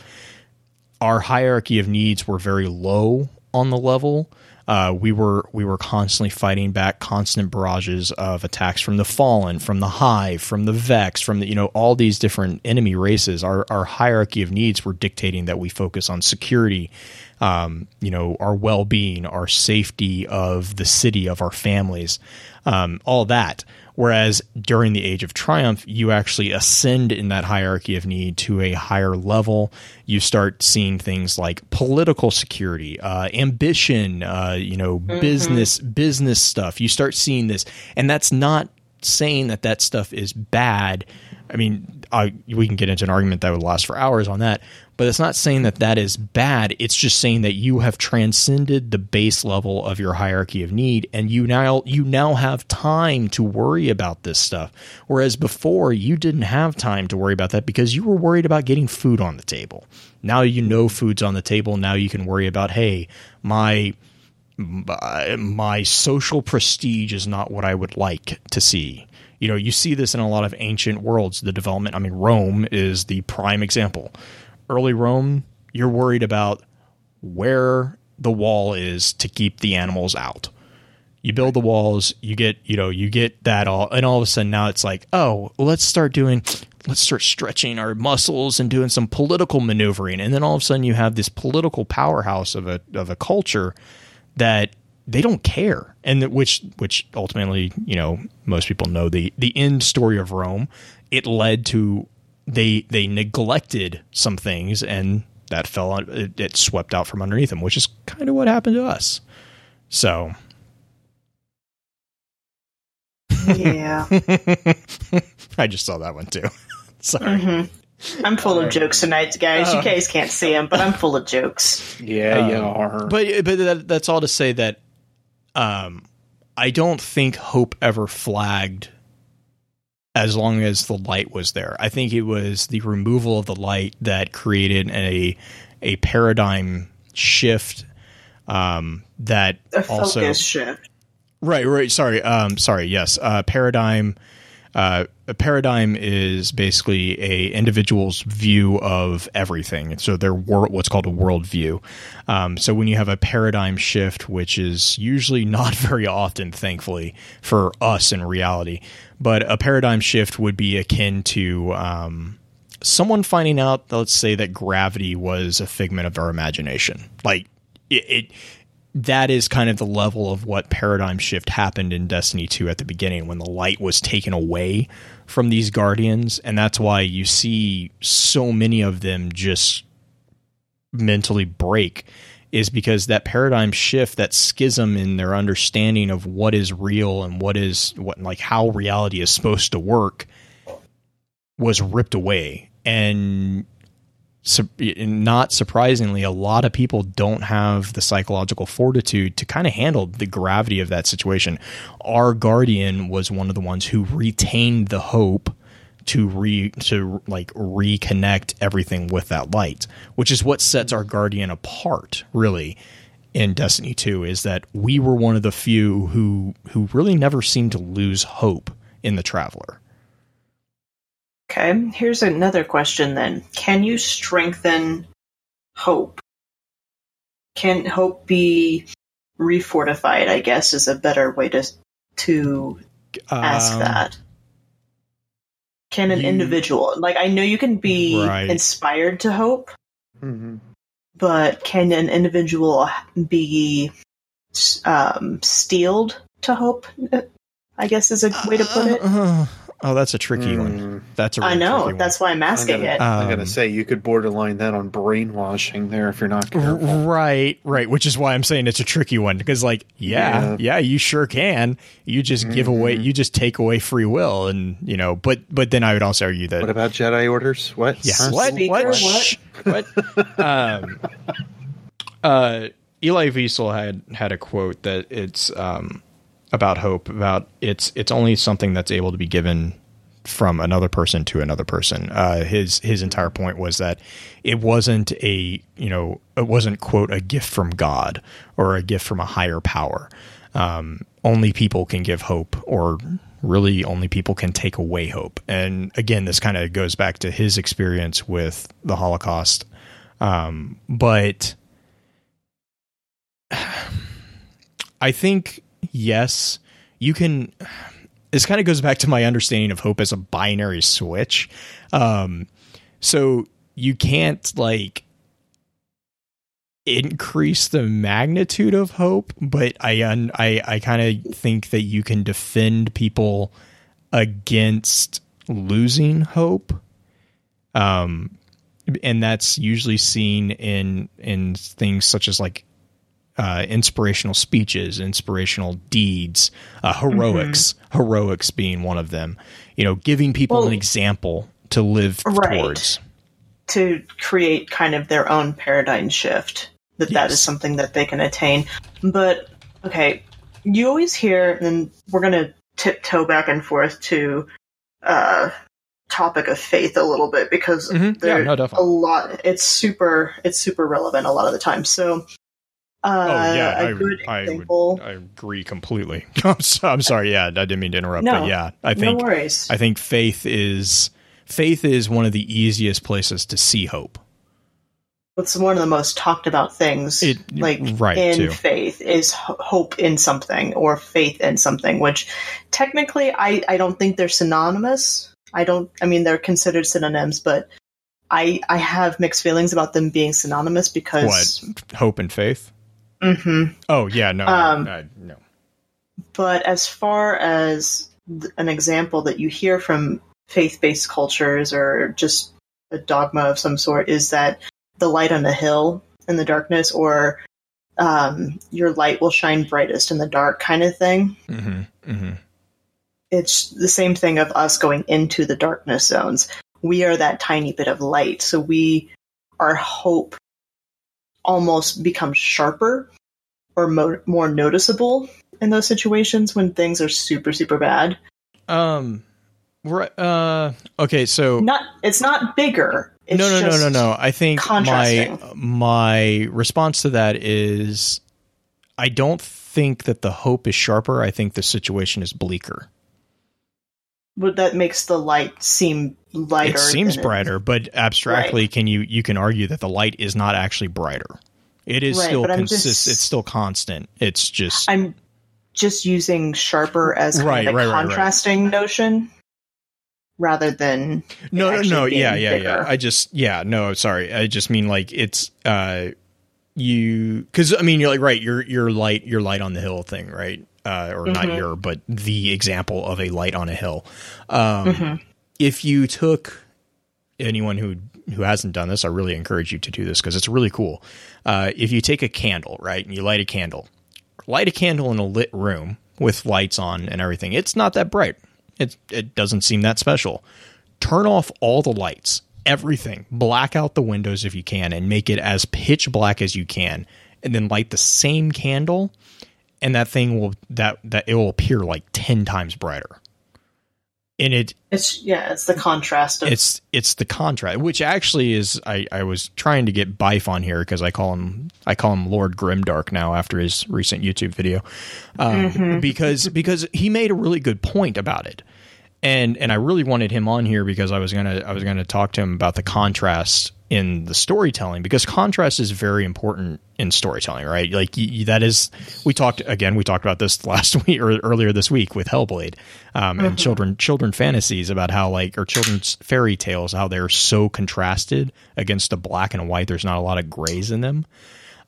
our hierarchy of needs were very low on the level. Uh, we were we were constantly fighting back constant barrages of attacks from the Fallen, from the Hive, from the Vex, from the you know all these different enemy races. Our our hierarchy of needs were dictating that we focus on security, um, you know, our well being, our safety of the city, of our families, um, all that. Whereas during the Age of Triumph, you actually ascend in that hierarchy of need to a higher level. You start seeing things like political security, uh, ambition, uh, you know, business business stuff. You start seeing this, and that's not saying that that stuff is bad. I mean, I, we can get into an argument that would last for hours on that, but it's not saying that that is bad. It's just saying that you have transcended the base level of your hierarchy of need, and you now you now have time to worry about this stuff. Whereas before, you didn't have time to worry about that because you were worried about getting food on the table. Now you know food's on the table. Now you can worry about, hey, my my my social prestige is not what I would like to see. You know, you see this in a lot of ancient worlds. The development, I mean, Rome is the prime example. Early Rome, you're worried about where the wall is to keep the animals out. You build the walls, you get, you know, you get that all, and all of a sudden now it's like, oh, let's start doing, let's start stretching our muscles and doing some political maneuvering, and then all of a sudden you have this political powerhouse of a of a culture that they don't care and that which which ultimately you know most people know the the end story of rome it led to they they neglected some things and that fell on it, it swept out from underneath them, which is kind of what happened to us. So Yeah. I just saw that one too. Sorry. hmm I'm full of jokes tonight, guys. You Uh. guys can't see them, but I'm full of jokes. Yeah, you Um, are. But but that, that's all to say that um, I don't think hope ever flagged as long as the light was there. I think it was the removal of the light that created a a paradigm shift um, that A also shift. Right, right. Sorry, um, sorry. Yes, uh, paradigm. Uh, a paradigm is basically a individual's view of everything. So they're wor- what's called a worldview. Um, so when you have a paradigm shift, which is usually not very often, thankfully for us in reality, but a paradigm shift would be akin to um, someone finding out, let's say, that gravity was a figment of our imagination. Like it, it that is kind of the level of what paradigm shift happened in Destiny 2 at the beginning when the light was taken away from these guardians. And that's why you see so many of them just mentally break is because that paradigm shift that schism in their understanding of what is real and what is what like how reality is supposed to work was ripped away. And not surprisingly, a lot of people don't have the psychological fortitude to kind of handle the gravity of that situation. Our guardian was one of the ones who retained the hope to re to like reconnect everything with that light, which is what sets our guardian apart, really. In Destiny 2 is that we were one of the few who who really never seemed to lose hope in the traveler. Okay, here's another question then. Can you strengthen hope? Can hope be refortified, I guess is a better way to to ask Um, that. Can an you- individual like I know you can be Right. inspired to hope, Mhm. but can an individual be um, steeled to hope? I guess is a way to put it. Uh, oh, that's a tricky one. Mm. That's a I real know. tricky one. That's why I'm asking gonna- it. I'm Um, gonna say you could borderline that on brainwashing there if you're not careful. Right, right. Which is why I'm saying it's a tricky one because, like, yeah, yeah, Yeah. you sure can. You just give away, Mhm. you just take away free will, and you know. But, but then I would also argue that What about Jedi orders? What? Yeah. Huh? What? What? what? What? um, uh, Elie Wiesel had had a quote that it's um, about hope. About it's it's only something that's able to be given from another person to another person. Uh, his his entire point was that it wasn't a you know it wasn't quote a gift from God or a gift from a higher power. Um, only people can give hope, or really only people can take away hope. And again, this kind of goes back to his experience with the Holocaust. Um, but I think yes, you can this kind of goes back to my understanding of hope as a binary switch. Um, so you can't like increase the magnitude of hope, but I un- I I kind of think that you can defend people against losing hope. Um, and that's usually seen in in things such as like uh, inspirational speeches, inspirational deeds, uh, heroics, heroics being one of them. You know, giving people Well- an example to live Right. towards. to create kind of their own paradigm shift that that Yes. is something that they can attain but okay you always hear and we're going to tiptoe back and forth to uh topic of faith a little bit because Mhm. there Yeah, no, a lot it's super it's super relevant a lot of the time so uh, oh yeah, I, I, would, I agree completely. I'm, so, I'm sorry. Yeah, I didn't mean to interrupt, No, but yeah, I think no worries I think faith is faith is one of the easiest places to see hope. it's one of the most talked about things It- like right, in too. faith is hope in something or faith in something which technically I, I don't think they're synonymous i don't i mean they're considered synonyms but i i have mixed feelings about them being synonymous because What hope and faith? Hmm Oh yeah, no, Um, I- no. but as far as th- an example that you hear from faith-based cultures or just a dogma of some sort is that the light on the hill in the darkness or um, your light will shine brightest in the dark kind of thing. Mm-hmm. Mm-hmm. It's the same thing of us going into the darkness zones. We are that tiny bit of light, so we our hope almost become sharper or mo- more noticeable in those situations when things are super super bad. Um. Right. Uh. Okay. So Not it's not bigger. It's no, no, no, no, no. I think my my response to that is, I don't think that the hope is sharper. I think the situation is bleaker. But that makes the light seem lighter. it seems than it- brighter, but abstractly, can you you can argue that the light is not actually brighter. It is Right, still but I'm consist. It's still constant. It's just I'm just using sharper as Right, a right, right, right. contrasting notion rather than no, no, no. Yeah, yeah, bigger. yeah. I just yeah. No, sorry. I just mean like it's uh you because I mean you're like right. Your your light your light on the hill thing right. Uh, or not Mhm. your, but the example of a light on a hill. Um, Mhm. If you took anyone who who hasn't done this, I really encourage you to do this because it's really cool. Uh, if you take a candle, right, and you light a candle, light a candle in a lit room with lights on and everything, it's not that bright. It it doesn't seem that special. Turn off all the lights, everything, black out the windows if you can, and make it as pitch black as you can, and then light the same candle, and that thing will that that it will appear like ten times brighter. And it It's yeah, it's the contrast of it's it's the contrast, which actually is I, I was trying to get Byf on here because I call him I call him Lord Grimdark now after his recent YouTube video, um, because because he made a really good point about it, and and I really wanted him on here because I was gonna I was gonna talk to him about the contrast in the storytelling because contrast is very important in storytelling, right? Like that is we talked again we talked about this last week or earlier this week with Hellblade um, and children children fantasies about how like or children's fairy tales how they're so contrasted against the black and white. There's not a lot of grays in them.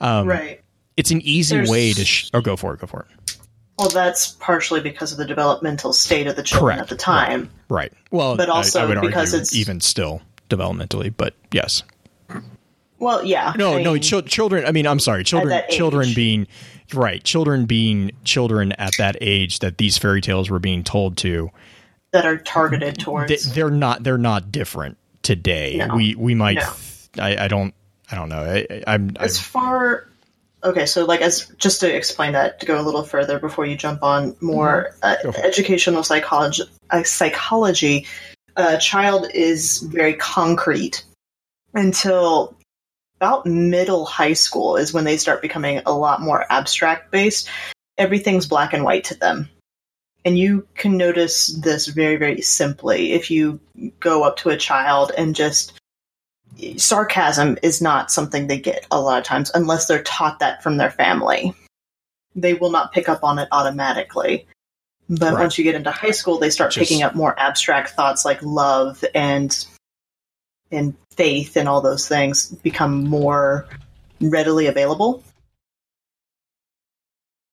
um, right. It's an easy There's- way to sh- oh go for it go for it. Well, that's partially because of the developmental state of the children Correct. at the time. Right. Well, But I- also I, would because it's- even still developmentally, but yes. Well, yeah. No, I no, mean, chil- children. I mean, I'm sorry, children. Children being right, children being children at that age that these fairy tales were being told to. that are targeted towards. They, they're not. They're not different today. No. We we might. No. I, I don't. I don't know. I, I- I'm. As far okay so like as just to explain that to go a little further before you jump on more uh, Mm-hmm. It. educational psychology uh, psychology a child is very concrete until about middle high school is when they start becoming a lot more abstract based everything's black and white to them and you can notice this very very simply if you go up to a child and just sarcasm is not something they get a lot of times unless they're taught that from their family. They will not pick up on it automatically. But Right. once you get into high school, they start Just- picking up more abstract thoughts like love and and faith and all those things become more readily available.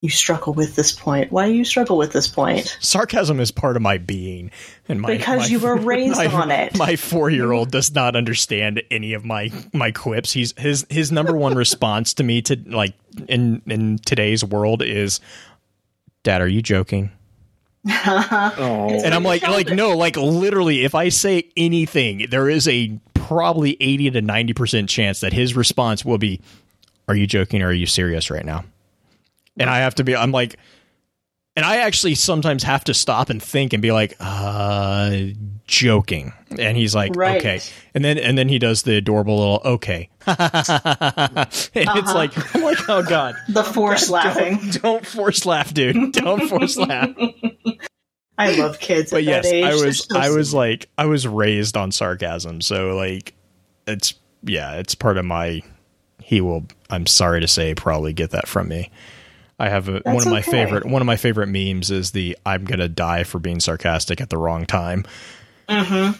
You struggle with this point. Why do you struggle with this point? sarcasm is part of my being, and my Because my- you were raised my- on it. My four year old does not understand any of my my quips. He's his his number one response to me to like in in today's world is, "Dad, are you joking?" And I'm like, like no, like literally, if I say anything, there is a probably eighty to ninety percent chance that his response will be, "Are you joking or are you serious right now?" And I have to be, I'm like, and I actually sometimes have to stop and think and be like, uh, joking. And he's like, Right. okay. And then and then he does the adorable little okay. and it's uh-huh. like, I'm like, oh god, the forced laughing. don't, don't force laugh, dude. Don't force laugh. I love kids. but at yes, that age. I was so I was sweet. like I was raised on sarcasm, so like it's yeah, it's part of my he will I'm sorry to say probably get that from me. I have a, one of my okay. favorite one of my favorite memes is the I'm going to die for being sarcastic at the wrong time. Mhm.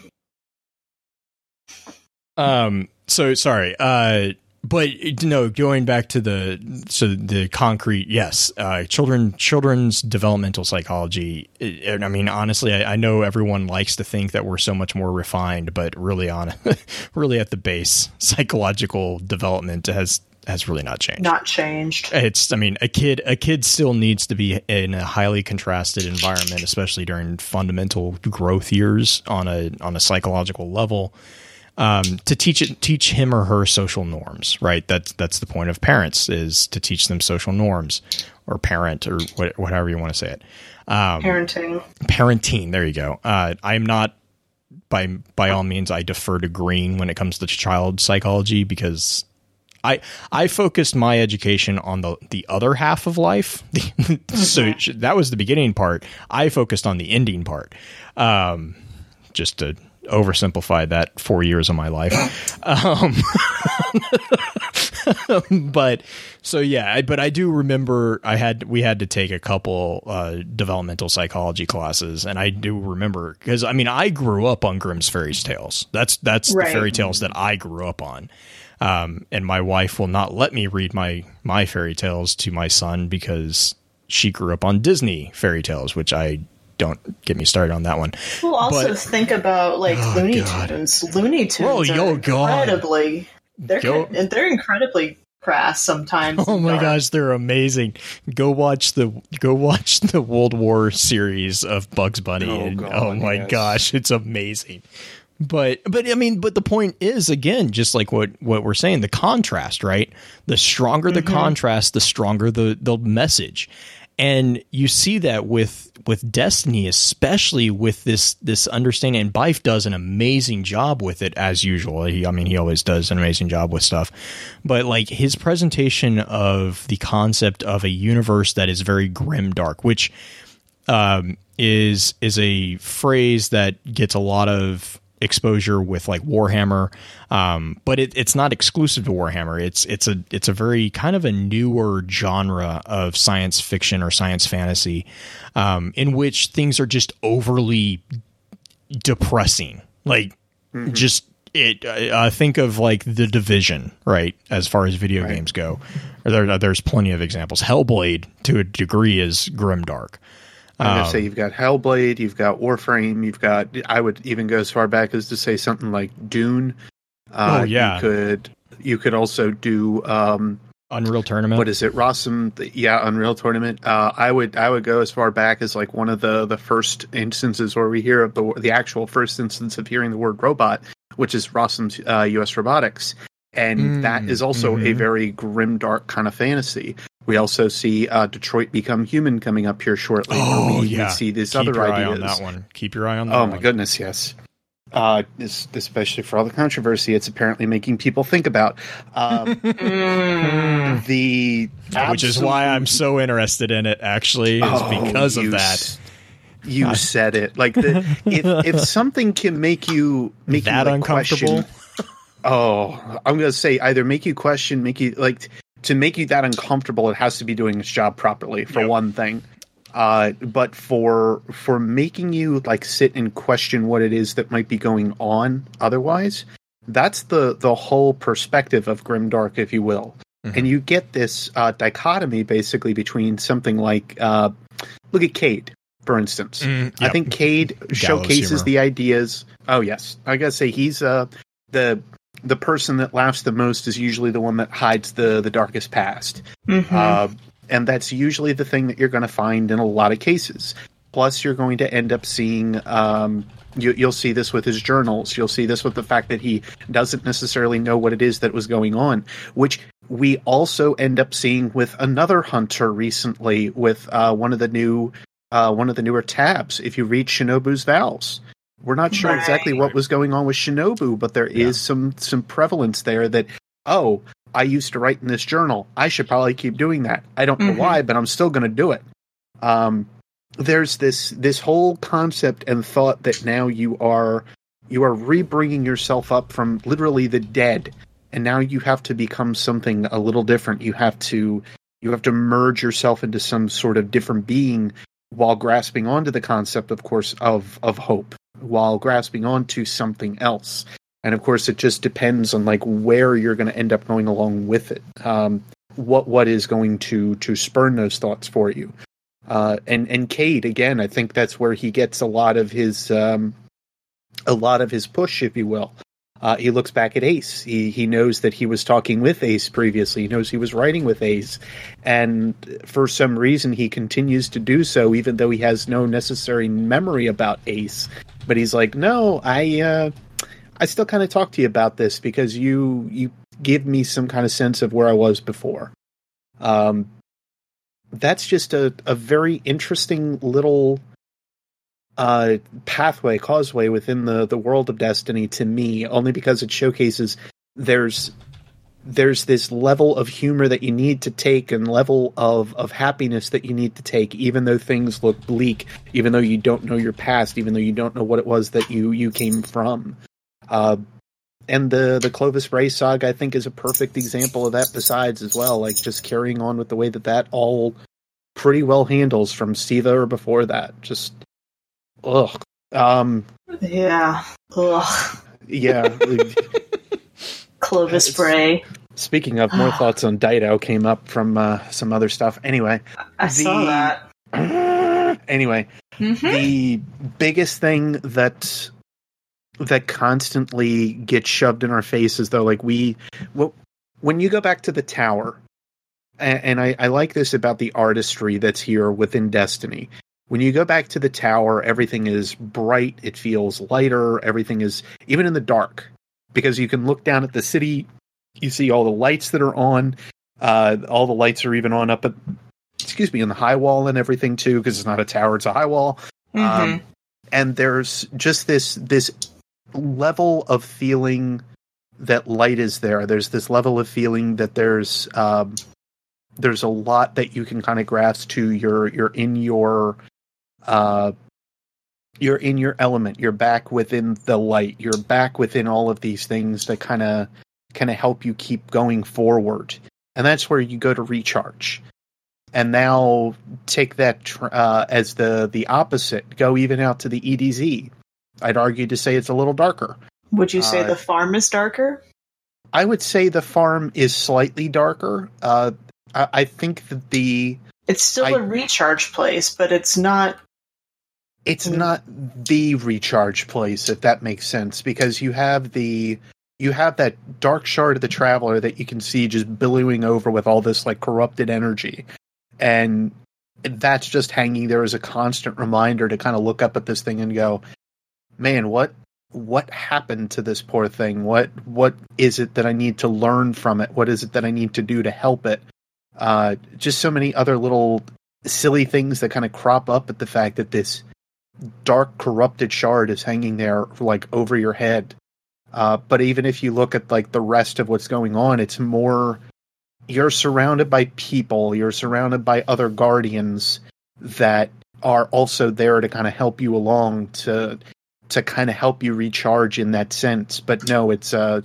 Um so sorry. Uh but no, going back to the so the concrete, yes, uh, children children's developmental psychology. I mean, honestly, I, I, know everyone likes to think that we're so much more refined, but really on really at the base, psychological development has has really not changed. Not changed. It's I mean, a kid a kid still needs to be in a highly contrasted environment, especially during fundamental growth years on a on a psychological level um, to teach it, teach him or her social norms, right? That's that's the point of parents is to teach them social norms, or parent, or what, whatever you want to say it. Um, parenting. Parenting. There you go. Uh, I am not by by all means. I defer to Green when it comes to child psychology because I I focused my education on the the other half of life. so that was the beginning part. I focused on the ending part. Um, just to oversimplify that four years of my life. Um, but so yeah, I, but I do remember I had we had to take a couple uh, developmental psychology classes, and I do remember because I mean I grew up on Grimm's fairy tales. That's that's right. the fairy tales that I grew up on. Um, and my wife will not let me read my my fairy tales to my son because she grew up on Disney fairy tales, which I don't get me started on that one. Well, also but, think about like oh Looney God. Tunes. Looney Tunes oh, yo, incredibly. They're Go. and they're incredibly crass sometimes. Oh my gosh, they're amazing. Go watch the go watch the World War series of Bugs Bunny. Oh, and, God, oh my yes. gosh, it's amazing. But but I mean, but the point is again, just like what what we're saying, the contrast, right? The stronger the mm-hmm. contrast, the stronger the the message and you see that with with Destiny, especially with this this understanding. And Byf does an amazing job with it as usual. He, I mean, he always does an amazing job with stuff. But like his presentation of the concept of a universe that is very grim dark, which um, is is a phrase that gets a lot of exposure with like Warhammer, um, but it, it's not exclusive to Warhammer. It's it's a it's a very kind of a newer genre of science fiction or science fantasy, um, in which things are just overly depressing. Like mm-hmm. just it. Uh, think of like the Division, right? As far as video right. games go, there, there's plenty of examples. Hellblade, to a degree, is grimdark. I'm going to say um, you've got Hellblade, you've got Warframe, you've got. I would even go as far back as to say something like Dune. Uh, oh yeah, you could you could also do um, Unreal Tournament. What is it, Rossum? Yeah, Unreal Tournament. Uh, I would I would go as far back as like one of the the first instances where we hear of the the actual first instance of hearing the word robot, which is Rossum's uh, U.S. Robotics, and mm, that is also mm-hmm. a very grim, dark kind of fantasy. We also see uh, Detroit Become Human coming up here shortly. Oh, we, yeah. We see this Keep other your ideas. Eye on that one. Keep your eye on that. Oh one. my goodness, yes. Uh, this, especially for all the controversy, it's apparently making people think about um, the, which is why I'm so interested in it. Actually, is oh, because of that. You said it. Like the, if if something can make you make that you, like, uncomfortable. Question, oh, I'm gonna say either make you question, make you like to make you that uncomfortable, it has to be doing its job properly for yep. one thing. Uh, but for for making you like sit and question what it is that might be going on otherwise, that's the the whole perspective of grimdark, if you will. Mm-hmm. And you get this uh, dichotomy basically between something like uh, look at Cayde, for instance. Mm, yep. I think Cayde showcases the ideas. Oh yes, I gotta say he's uh the the person that laughs the most is usually the one that hides the the darkest past, mm-hmm. uh, and that's usually the thing that you're going to find in a lot of cases. Plus, you're going to end up seeing. Um, you, you'll see this with his journals. You'll see this with the fact that he doesn't necessarily know what it is that was going on, which we also end up seeing with another hunter recently with uh, one of the new uh, one of the newer tabs. If you read Shinobu's vows, we're not sure right. exactly what was going on with Shinobu, but there yeah. is some some prevalence there that oh, I used to write in this journal. I should probably keep doing that. I don't mm-hmm. know why, but I'm still going to do it. Um, there's this this whole concept and thought that now you are you are rebringing yourself up from literally the dead, and now you have to become something a little different. You have to you have to merge yourself into some sort of different being while grasping onto the concept, of course, of of hope while grasping onto something else. and of course it just depends on like where you're going to end up going along with it. Um, what what is going to to spurn those thoughts for you. Uh, and and Cayde again I think that's where he gets a lot of his um, a lot of his push if you will uh, he looks back at Ace. He he knows that he was talking with Ace previously. He knows he was writing with Ace, and for some reason he continues to do so, even though he has no necessary memory about Ace. But he's like, no, I uh, I still kind of talk to you about this because you you give me some kind of sense of where I was before. Um, that's just a a very interesting little uh, pathway, causeway within the the world of Destiny to me, only because it showcases there's there's this level of humor that you need to take and level of of happiness that you need to take even though things look bleak even though you don't know your past even though you don't know what it was that you you came from. Uh, and the the Clovis Bray saga I think is a perfect example of that besides as well like just carrying on with the way that that all pretty well handles from Siva or before that. Just ugh. Um, yeah. Ugh. yeah. Clovis Bray. Speaking of, more thoughts on Dido came up from uh, some other stuff. Anyway, I saw that. anyway, Mhm. the biggest thing that that constantly gets shoved in our faces, though, like we, well, when you go back to the tower, and, and I, I like this about the artistry that's here within Destiny. When you go back to the tower, everything is bright. It feels lighter. Everything is even in the dark because you can look down at the city. You see all the lights that are on. Uh, all the lights are even on up at, excuse me, in the high wall and everything too, because it's not a tower; it's a high wall. Mhm. Um, and there's just this this level of feeling that light is there. There's this level of feeling that there's um, there's a lot that you can kind of grasp to. You're you're in your uh, you're in your element. You're back within the light. You're back within all of these things that kind of kind of help you keep going forward. And that's where you go to recharge. And now take that tr- uh, as the the opposite. Go even out to the EDZ. I'd argue to say it's a little darker. Would you say Uh, the farm is darker? I would say the farm is slightly darker. Uh, I, I think that the It's still I- a recharge place, but it's not. It's Mm. not the recharge place if that makes sense because you have the you have that dark shard of the traveler that you can see just billowing over with all this like corrupted energy. And that's just hanging there as a constant reminder to kind of look up at this thing and go man what what happened to this poor thing? What what is it that i need to learn from it? What is it that i need to do to help it? Uh just so many other little silly things that kind of crop up at the fact that this dark corrupted shard is hanging there like over your head. Uh, but even if you look at like the rest of what's going on it's more you're surrounded by people you're surrounded by other guardians that are also there to kind of help you along to to kind of help you recharge in that sense. But no it's a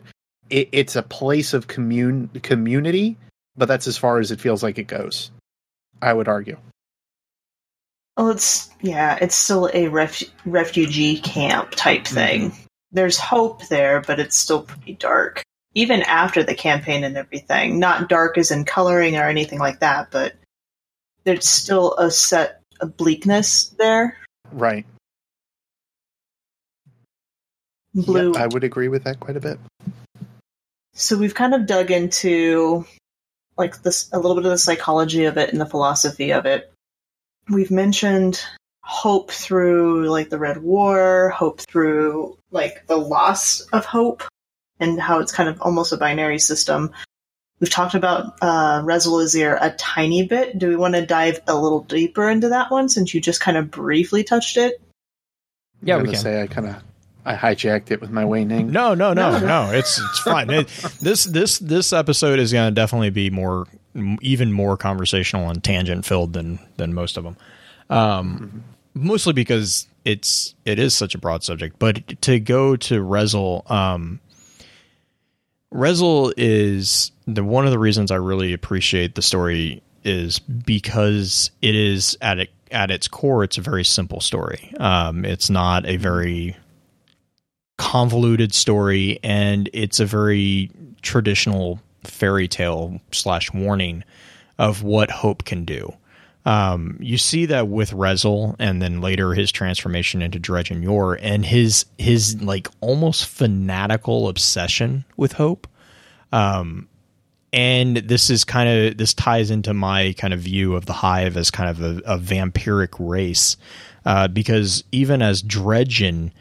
it, it's a place of commun community but that's as far as it feels like it goes i would argue Well, it's yeah, it's still a ref, refugee camp type mm-hmm. thing. There's hope there, but it's still pretty dark. Even after the campaign and everything, not dark as in coloring or anything like that, but there's still a set of bleakness there. right Blue. Yeah, i would agree with that quite a bit So we've kind of dug into like this a little bit of the psychology of it and the philosophy of it. We've mentioned hope through like the Red War, hope through like the loss of hope and how it's kind of almost a binary system. We've talked about uh, Rezyl Azzir a tiny bit. Do we want to dive a little deeper into that one since you just kind of briefly touched it? Yeah, I'm we gonna can. say I kind of I hijacked it with my Wayne name. No, no, no, No. no. It's it's fine. It, this this this episode is going to definitely be more, m- even more conversational and tangent filled than than most of them. Um, mostly because it's it is such a broad subject. But to go to Rezyl, um, Rezyl is the one of the reasons I really appreciate the story is because it is at it, at its core, it's a very simple story. Um, it's not a very convoluted story, and it's a very traditional fairy tale slash warning of what hope can do. Um, you see that with Rezyl, and then later his transformation into Dredgen Yor, and his his like almost fanatical obsession with hope. Um, and this is kind of this ties into my kind of view of the hive as kind of a, a vampiric race, uh, because even as Dredgen,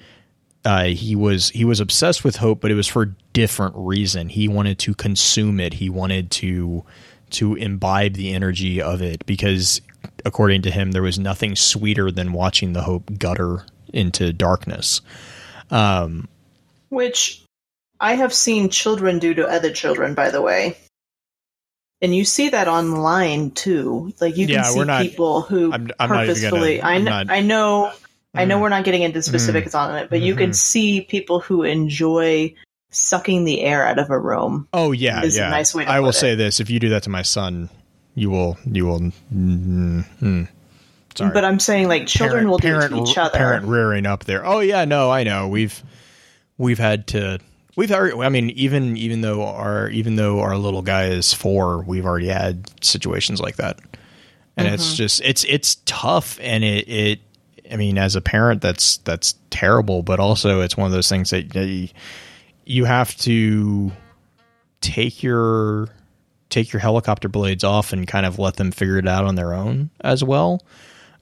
uh, he was he was obsessed with hope, but it was for a different reason. He wanted to consume it. He wanted to to imbibe the energy of it because according to him, there was nothing sweeter than watching the hope gutter into darkness. Um, Which I have seen children do to other children, by the way. And you see that online too. Like you can Yeah, see not- people who I'm- I'm not gonna- purposefully. I, I'm kn- not- I know. I know Mm. we're not getting into specifics on it, but you can see people who enjoy sucking the air out of a room. oh yeah, Is a yeah. nice way I will it. say this: if you do that to my son, you will you will. Mm, mm. Sorry. But I'm saying like children Parent- will do it parent, to each other. Parent rearing up there. Oh yeah, no, I know. We've we've had to. We've already. I mean, even even though our even though our little guy is four, we've already had situations like that, and Mm-hmm. it's just it's it's tough, and it it. I mean, as a parent, that's that's terrible, but also it's one of those things that you, you have to take your take your helicopter blades off and kind of let them figure it out on their own as well.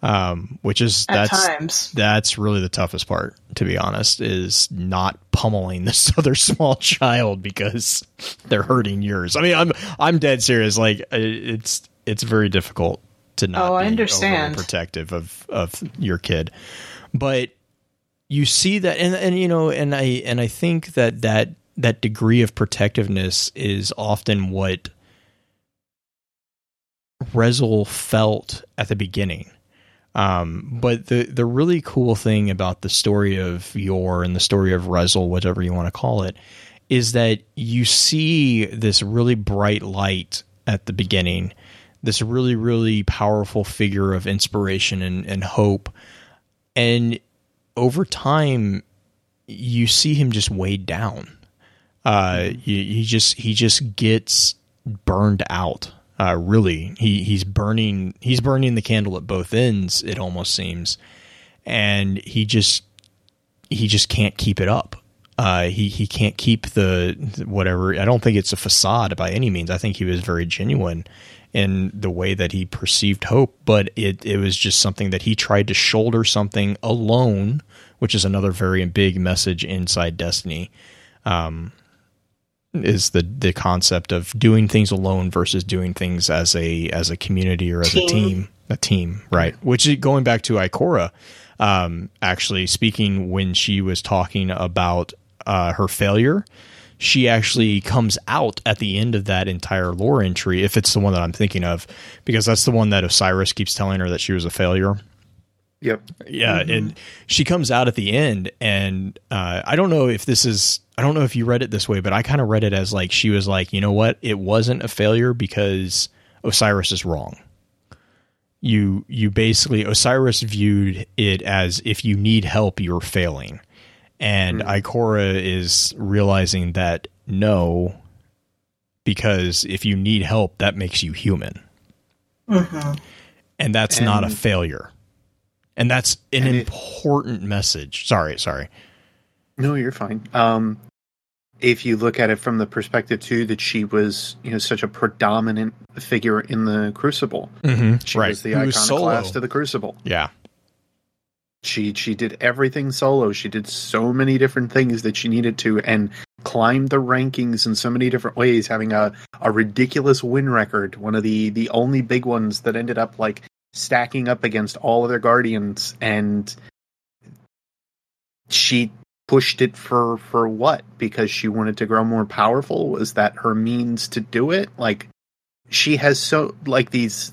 Um, which is At that's times. that's really the toughest part, to be honest, is not pummeling this other small child because they're hurting yours. I mean, I'm I'm dead serious. Like uh, it's it's very difficult to not. Oh, I understand. protective of of your kid, but you see that, and and you know, and I and I think that that that degree of protectiveness is often what Rezyl felt at the beginning. Um, but the the really cool thing about the story of Yor and the story of Rezyl, whatever you want to call it, is that you see this really bright light at the beginning, this really really powerful figure of inspiration and, and hope, and over time, you see him just weighed down. Uh, he, he just he just gets burned out. Uh, really, he he's burning he's burning the candle at both ends. It almost seems, and he just he just can't keep it up. Uh, he he can't keep the whatever. I don't think it's a facade by any means. I think he was very genuine in the way that he perceived hope, but it it was just something that he tried to shoulder something alone, which is another very big message inside Destiny. Um, is the the concept of doing things alone versus doing things as a as a community or as a Team. team a team right which is going back to Ikora um actually speaking when she was talking about uh her failure she actually comes out at the end of that entire lore entry if it's the one that I'm thinking of because that's the one that Osiris keeps telling her that she was a failure Yep. yeah, and she comes out at the end, and uh, I don't know if this is. I don't know if you read it this way, but I kind of read it as like she was like, you know what, it wasn't a failure because Osiris is wrong. You you basically Osiris viewed it as if you need help, you're failing, and Ikora is realizing that no, because if you need help, that makes you human, Mhm. and that's not a failure. And that's an And it- important message. Sorry, sorry. No, you're fine. Um, if you look at it from the perspective too that she was, you know, such a predominant figure in the Crucible. Mm-hmm. She right. was the Who iconoclast solo. of the Crucible. Yeah. She she did everything solo. She did so many different things that she needed to, and climbed the rankings in so many different ways, having a a ridiculous win record. One of the the only big ones that ended up like stacking up against all other guardians, and she pushed it for for what? Because she wanted to grow more powerful. Was that her means to do it? Like she has so like these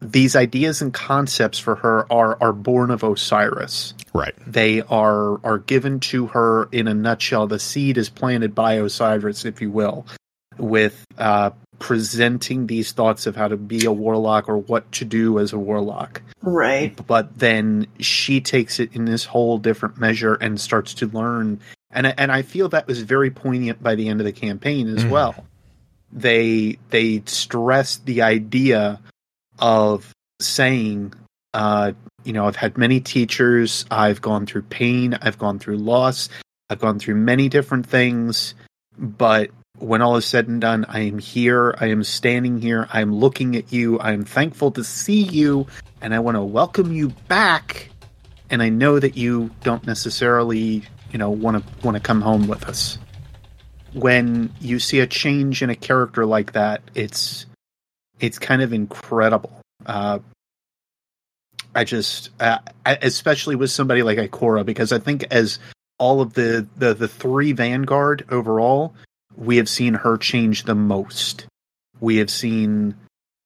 these ideas and concepts for her are are born of Osiris. Right. They are are given to her in a nutshell. The seed is planted by Osiris, if you will, with uh, presenting these thoughts of how to be a warlock or what to do as a warlock. Right. But then she takes it in this whole different measure and starts to learn. And and I feel that was very poignant by the end of the campaign as Mhm. well. They they stressed the idea of saying, uh, you know, I've had many teachers, I've gone through pain, I've gone through loss, I've gone through many different things, but when all is said and done, I am here, I am standing here, I am looking at you, I am thankful to see you, and I want to welcome you back. And I know that you don't necessarily, you know, want to want to come home with us. When you see a change in a character like that, it's it's kind of incredible. Uh, I just, uh, especially with somebody like Ikora, because I think as all of the, the the three Vanguard overall, we have seen her change the most. We have seen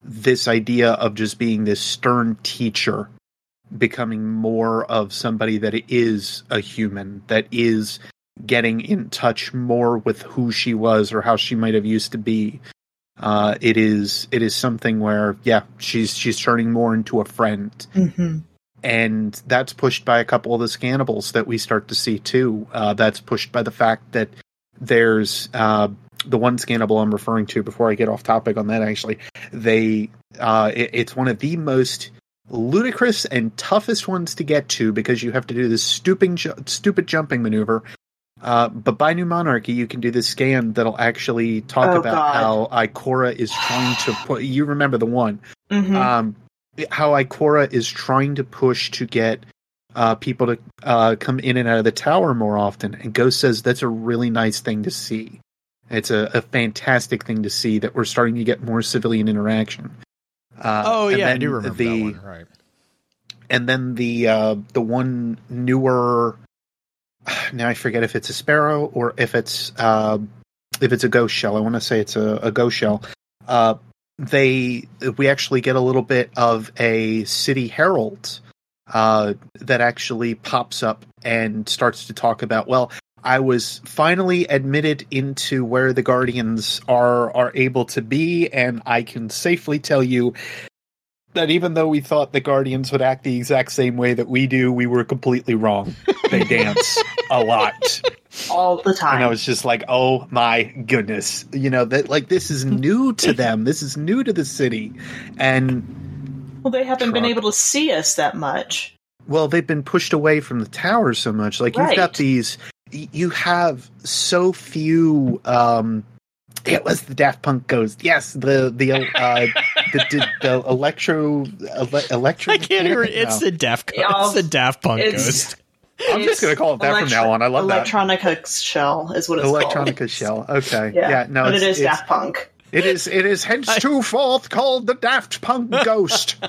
this idea of just being this stern teacher becoming more of somebody that is a human, that is getting in touch more with who she was or how she might have used to be. Uh, it is it is something where yeah she's she's turning more into a friend Mm-hmm. and that's pushed by a couple of the scannables that we start to see too. Uh, that's pushed by the fact that there's uh, the one scannable I'm referring to. Before I get off topic on that, actually, they uh, it, it's one of the most ludicrous and toughest ones to get to because you have to do this stupid stupid jumping maneuver. Uh, but by New Monarchy, you can do this scan that'll actually talk Oh, about God. how Ikora is trying to put. You remember the one? Mm-hmm. um, how Ikora is trying to push to get uh, people to uh, come in and out of the tower more often. And Ghost says that's a really nice thing to see. It's a, a fantastic thing to see that we're starting to get more civilian interaction. Uh, Oh and yeah, I do remember the, that one. Right. And then the uh, the one newer. Now I forget if it's a sparrow or if it's uh, if it's a ghost shell. I want to say it's a, a ghost shell. Uh, they we actually get a little bit of a city herald uh, that actually pops up and starts to talk about well i was finally admitted into where the guardians are are able to be and i can safely tell you that even though we thought the guardians would act the exact same way that we do we were completely wrong they dance a lot All the time. and I was just like, "Oh my goodness!" You know that like this is new to them. This is new to the city, and well, they haven't been able to see us that much. well, they've been pushed away from the tower so much. Like you've got these, you have so few. um It was the Daft Punk ghost. Yes, the the uh the the, the electro ele, electro. I can't hear it. It's No. the Daft. Yeah, it's the Daft Punk it's- ghost. I'm just gonna call it that from now on. I love that. Electronica shell is what it's Electronica called. shell. Okay. Yeah, Yeah. no, but it's, it is it's- Daft Punk. It is. It is henceforth called the Daft Punk Ghost. oh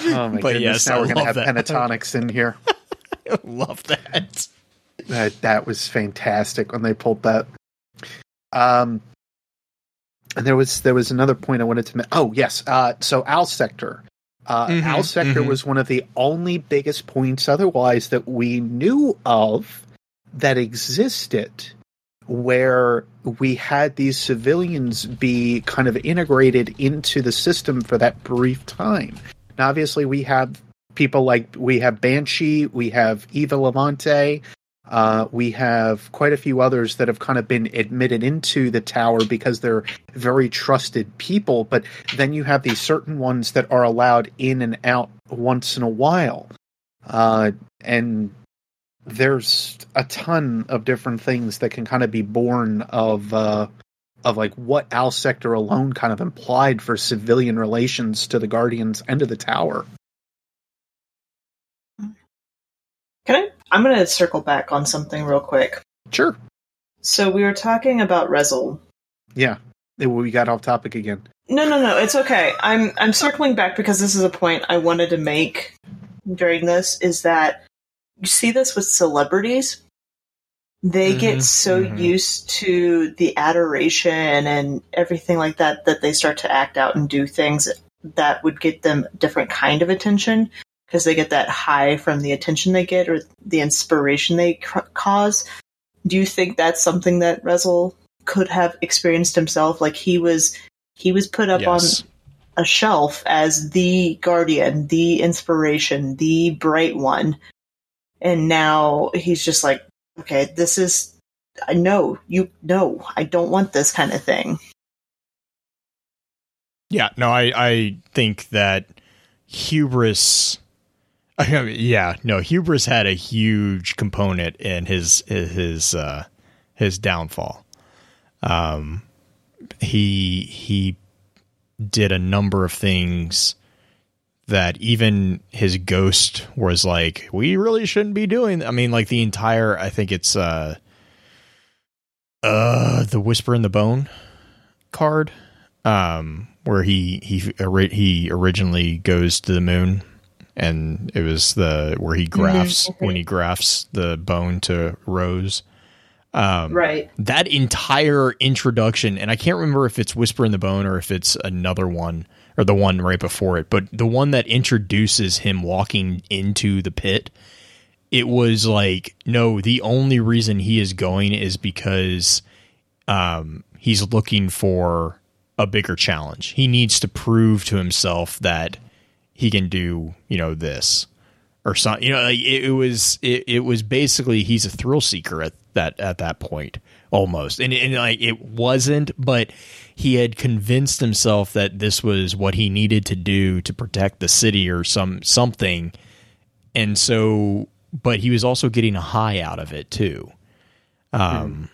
my But goodness! yes, now I we're gonna have that. Pentatonix in here. I Love that. That that was fantastic when they pulled that. Um, and there was there was another point I wanted to. make. oh yes, uh, so Al Sector. Uh, Mhm, Al Sector mhm. was one of the only biggest points otherwise that we knew of that existed where we had these civilians be kind of integrated into the system for that brief time. Now, obviously, we have people like we have Banshee, we have Eva Levante, uh, we have quite a few others that have kind of been admitted into the tower because they're very trusted people. But then you have these certain ones that are allowed in and out once in a while. Uh, and there's a ton of different things that can kind of be born of uh, of like what Al Sector alone kind of implied for civilian relations to the Guardians and to the Tower. Can I? I'm going to circle back on something real quick. Sure, So we were talking about Rezyl. yeah, we got off topic again. No, no, no. It's okay. I'm I'm circling back because this is a point I wanted to make during this. Is that you see this with celebrities? They Mhm, get so mhm. used to the adoration and everything like that that they start to act out and do things that would get them different kind of attention because they get that high from the attention they get or the inspiration they c- cause. Do you think that's something that Rezyl could have experienced himself. Like he was, he was put up Yes. on a shelf as the guardian, the inspiration, the bright one, and now he's just like, okay, this is. I know you. No, I don't want this kind of thing. Yeah, no, I, I think that hubris. I mean, yeah, no, hubris had a huge component in his his uh, his downfall. Um, he he did a number of things that even his ghost was like, we really shouldn't be doing. I mean, like the entire. I think it's uh, uh, the whisper in the bone card um, where he he he originally goes to the moon, and it was the where he grafts okay. when he grafts the bone to Rose. Um, Right. That entire introduction, and I can't remember if it's Whisper in the Bone or if it's another one or the one right before it, but the one that introduces him walking into the pit. It was like, no, the only reason he is going is because um, he's looking for a bigger challenge. He needs to prove to himself that he can do, you know, this or something. You know, like it, it was it, it was basically he's a thrill seeker at that at that point almost, and and like it wasn't, but he had convinced himself that this was what he needed to do to protect the city or some something, and so, but he was also getting a high out of it too. Um,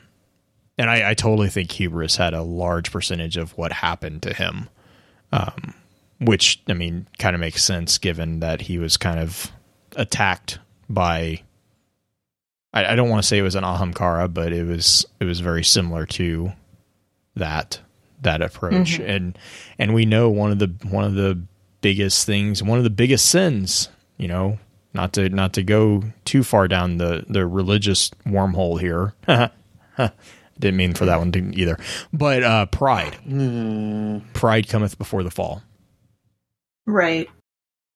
and I, I totally think hubris had a large percentage of what happened to him. Um, which I mean, kind of makes sense given that he was kind of attacked by. I, I don't want to say it was an Ahamkara, but it was it was very similar to that that approach, and and we know one of the one of the biggest things, one of the biggest sins, you know, not to not to go too far down the the religious wormhole here. Didn't mean for that one to either, but uh, pride. Pride cometh before the fall. Right.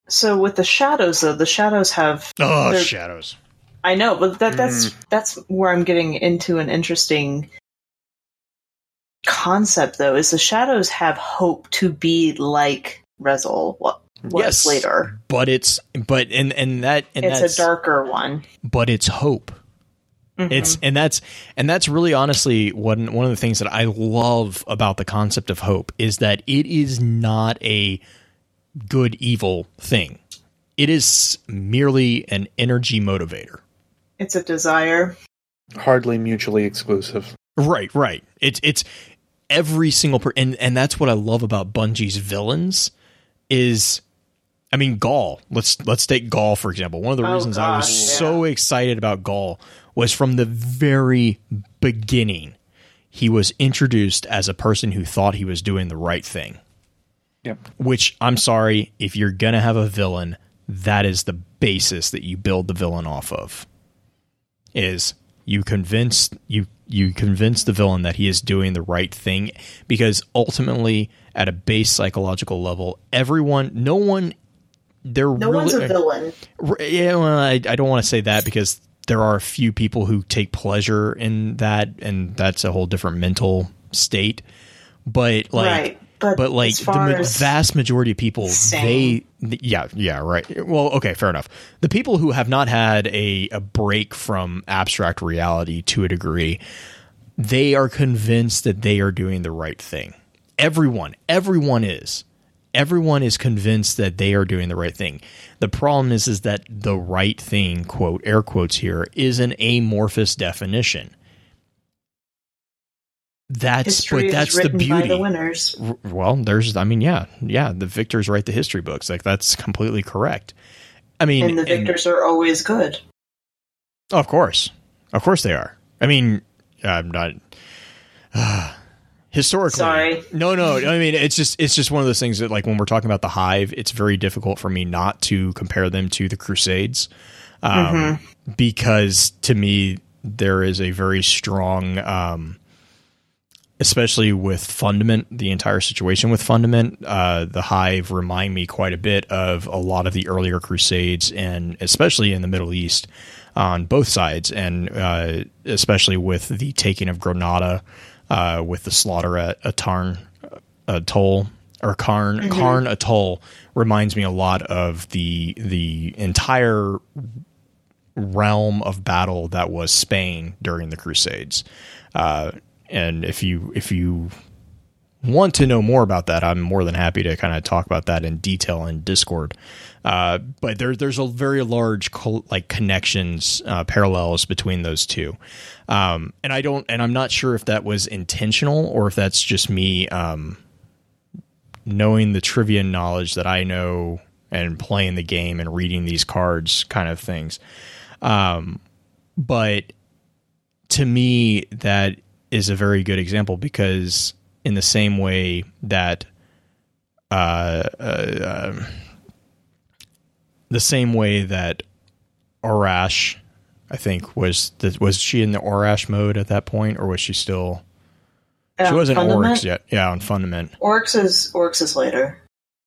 So with the shadows, though, the shadows have. Oh, shadows. I know, but that that's that's where I'm getting into an interesting concept, though. Is the shadows have hope to be like Rezyl what Yes. later? but it's but and and that and It's that's a darker one. but it's hope. Mhm. It's and that's and that's really honestly one one of the things that I love about the concept of hope is that it is not a good evil thing. It is merely an energy motivator. it's a desire. Hardly mutually exclusive. Right, right. It's it's every single per and and that's what I love about Bungie's villains is I mean Ghaul. Let's let's take Ghaul for example. One of the Oh, reasons I was gosh, so excited about Ghaul was from the very beginning. He was introduced as a person who thought he was doing the right thing. Yep. Which I'm sorry, if you're gonna have a villain, that is the basis that you build the villain off of. Is you convince you you convince the villain that he is doing the right thing because ultimately at a base psychological level everyone no one they're No really one's a villain. Yeah, well, I, I don't want to say that because there are a few people who take pleasure in that, and that's a whole different mental state. But like, Right, but but like the ma- as- vast majority of people, Same. they, yeah, yeah, right. Well, okay, fair enough. The people who have not had a a break from abstract reality to a degree, they are convinced that they are doing the right thing. Everyone, everyone is. Everyone is convinced that they are doing the right thing. The problem is is that the right thing, quote air quotes here, is an amorphous definition. That's History but that's the beauty. the winners. Well there's i mean yeah yeah the victors write the history books like that's completely correct i mean And the victors are always good. of course of course they are i mean i'm not historically Sorry. no no i mean it's just it's just one of those things that like when we're talking about the hive it's very difficult for me not to compare them to the crusades um, because to me there is a very strong um, especially with Fundament, the entire situation with Fundament, uh, the Hive remind me quite a bit of a lot of the earlier Crusades, and especially in the Middle East on both sides, and uh, especially with the taking of Granada uh, with the slaughter at Atarn Atoll or Karn Karn Atoll reminds me a lot of the the entire realm of battle that was Spain during the Crusades. Uh, and if you if you want to know more about that, I'm more than happy to kind of talk about that in detail in Discord. Uh, but there, there's a very large like connections, uh, parallels between those two. Um, and I don't, and I'm not sure if that was intentional or if that's just me, um, knowing the trivia knowledge that I know and playing the game and reading these cards kind of things. Um, but to me, that is a very good example because in the same way that uh, uh, um, the same way that Aurash, I think was the, was she in the Aurash mode at that point, or was she still? she wasn't Fundament? Oryx yet. Yeah, on Fundament. Oryx is Oryx is later.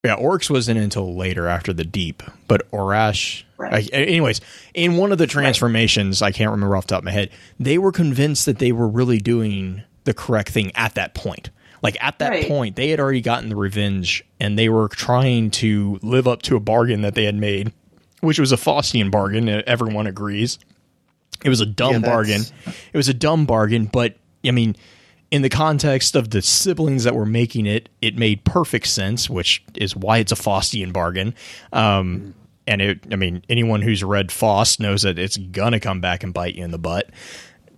Yeah, Oryx wasn't until later after the Deep, but Aurash. Right. I- anyways, in one of the transformations, I can't remember off the top of my head, they were convinced that they were really doing the correct thing at that point. Like at that Right. point, they had already gotten the revenge, and they were trying to live up to a bargain that they had made, which was a Faustian bargain. uh, Everyone agrees. It was a dumb Yeah, bargain. It was a dumb bargain, but I mean, in the context of the siblings that were making it, it made perfect sense, which is why it's a Faustian bargain. Um, and it, I mean, anyone who's read Faust knows that it's gonna come back and bite you in the butt.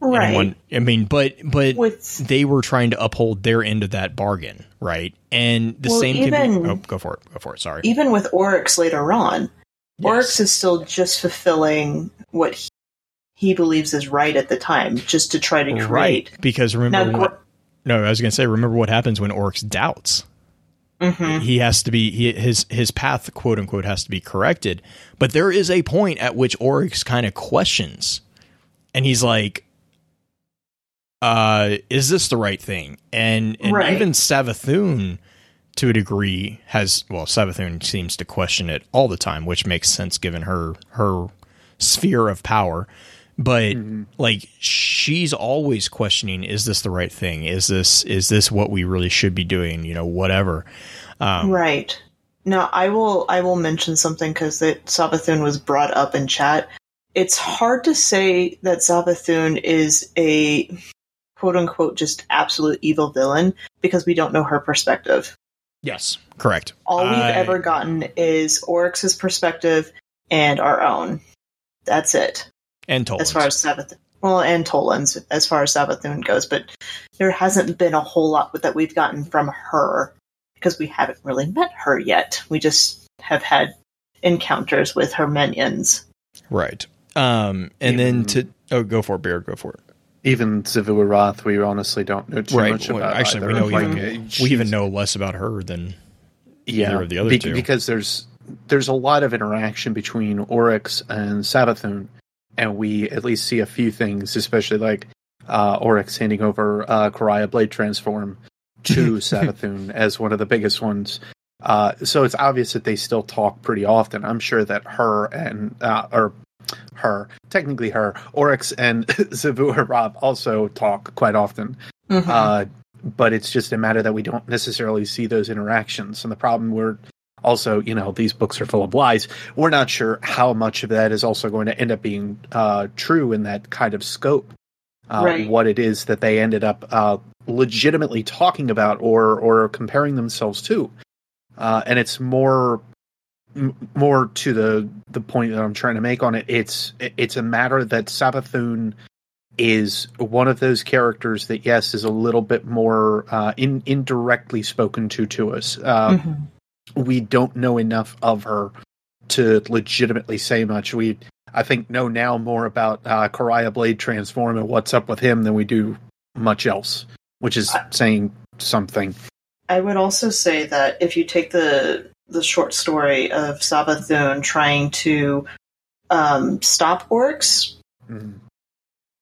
Right. Anyone, I mean, but but With- they were trying to uphold their end of that bargain, right? And the Well, same can even- be. Oh, go for it. Go for it. Sorry. Even with Oryx later on, Yes. Oryx is still just fulfilling what he, he believes is right at the time, just to try to create. right because remember Now? No, I was gonna say. Remember what happens when Oryx doubts. Mhm. he has to be he, his his path quote unquote has to be corrected but there is a point at which oryx kind of questions and he's like uh is this the right thing and and Right. even savathun to a degree has well savathun seems to question it all the time which makes sense given her her sphere of power but like she's always questioning is this the right thing is this is this what we really should be doing you know whatever um, Right. Now, I will I will mention something because that Savathun was brought up in chat. It's hard to say that Savathun is a quote unquote just absolute evil villain because we don't know her perspective. yes correct All we've I- ever gotten is Oryx's perspective and our own. That's it. And told As far as Savathun, well, and Toland's as far as Savathun goes, but there hasn't been a whole lot that we've gotten from her because we haven't really met her yet. We just have had encounters with her minions. right um and then to oh go for it beard go for it Even Xivu Arath, we honestly don't know too much Well, about. actually we either. know Like, even we even know less about her than yeah, either of the other be- two. because there's there's a lot of interaction between Oryx and Savathun, and we at least see a few things, especially like uh, Oryx handing over uh, Quria Blade Transform to Savathun as one of the biggest ones. Uh, so it's obvious that they still talk pretty often. I'm sure that her and uh, or her, technically her, Oryx and Xivu Arath also talk quite often. Mhm. Uh, but it's just a matter that we don't necessarily see those interactions. And the problem we're also, you know, these books are full of lies. We're not sure how much of that is also going to end up being uh, true in that kind of scope. Uh, Right. What it is that they ended up uh, legitimately talking about or or comparing themselves to, uh, and it's more m- more to the the point that I'm trying to make on it. It's it's a matter that Savathun is one of those characters that yes is a little bit more uh, in, indirectly spoken to to us. Uh, Mhm. We don't know enough of her to legitimately say much. We I think know now more about uh, Quria Blade Transform and what's up with him than we do much else, which is saying something. I would also say that if you take the the short story of Savathun trying to um, stop Oryx, Mhm.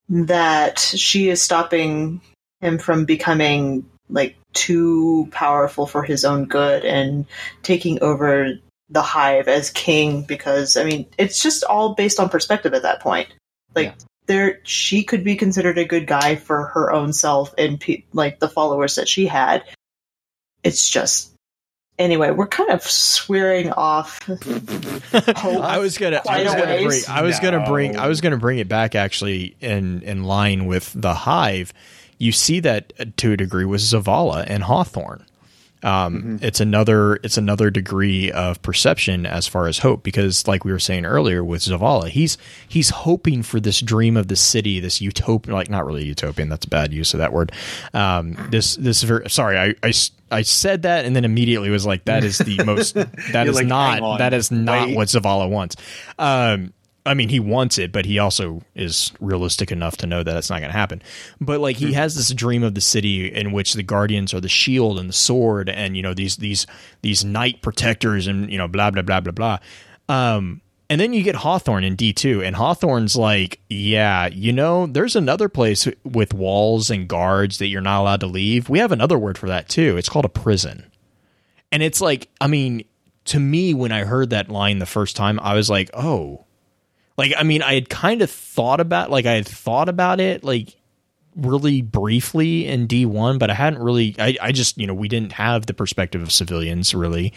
that she is stopping him from becoming like too powerful for his own good and taking over the hive as king because I mean it's just all based on perspective at that point. Like Yeah. there she could be considered a good guy for her own self and pe- like the followers that she had. It's just anyway, we're kind of swearing off. I was gonna, I was gonna bring. I was gonna bring, I was gonna bring it back actually in in line with the Hive. You see that uh, to a degree with Zavala and Hawthorne. Um, It's another, it's another degree of perception as far as hope, because like we were saying earlier with Zavala, he's he's hoping for this dream of the city, this utopian, like not really utopian. That's a bad use of that word. Um, this this very sorry, I said that and then immediately was like, that is the most that is like, not that is not wait. what Zavala wants. Um, I mean, he wants it, but he also is realistic enough to know that it's not going to happen. But like, he has this dream of the city in which the guardians are the shield and the sword, and you know these these these knight protectors, and you know blah blah blah blah blah. Um, and then you get Hawthorne in D two, and Hawthorne's like, yeah, you know, there's another place with walls and guards that you're not allowed to leave. We have another word for that too. It's called a prison. And it's like, I mean, to me, when I heard that line the first time, I was like, oh, like, I mean, I had kind of thought about, like, I had thought about it, like, really briefly in D1, but I hadn't really, I, I just, you know, we didn't have the perspective of civilians really.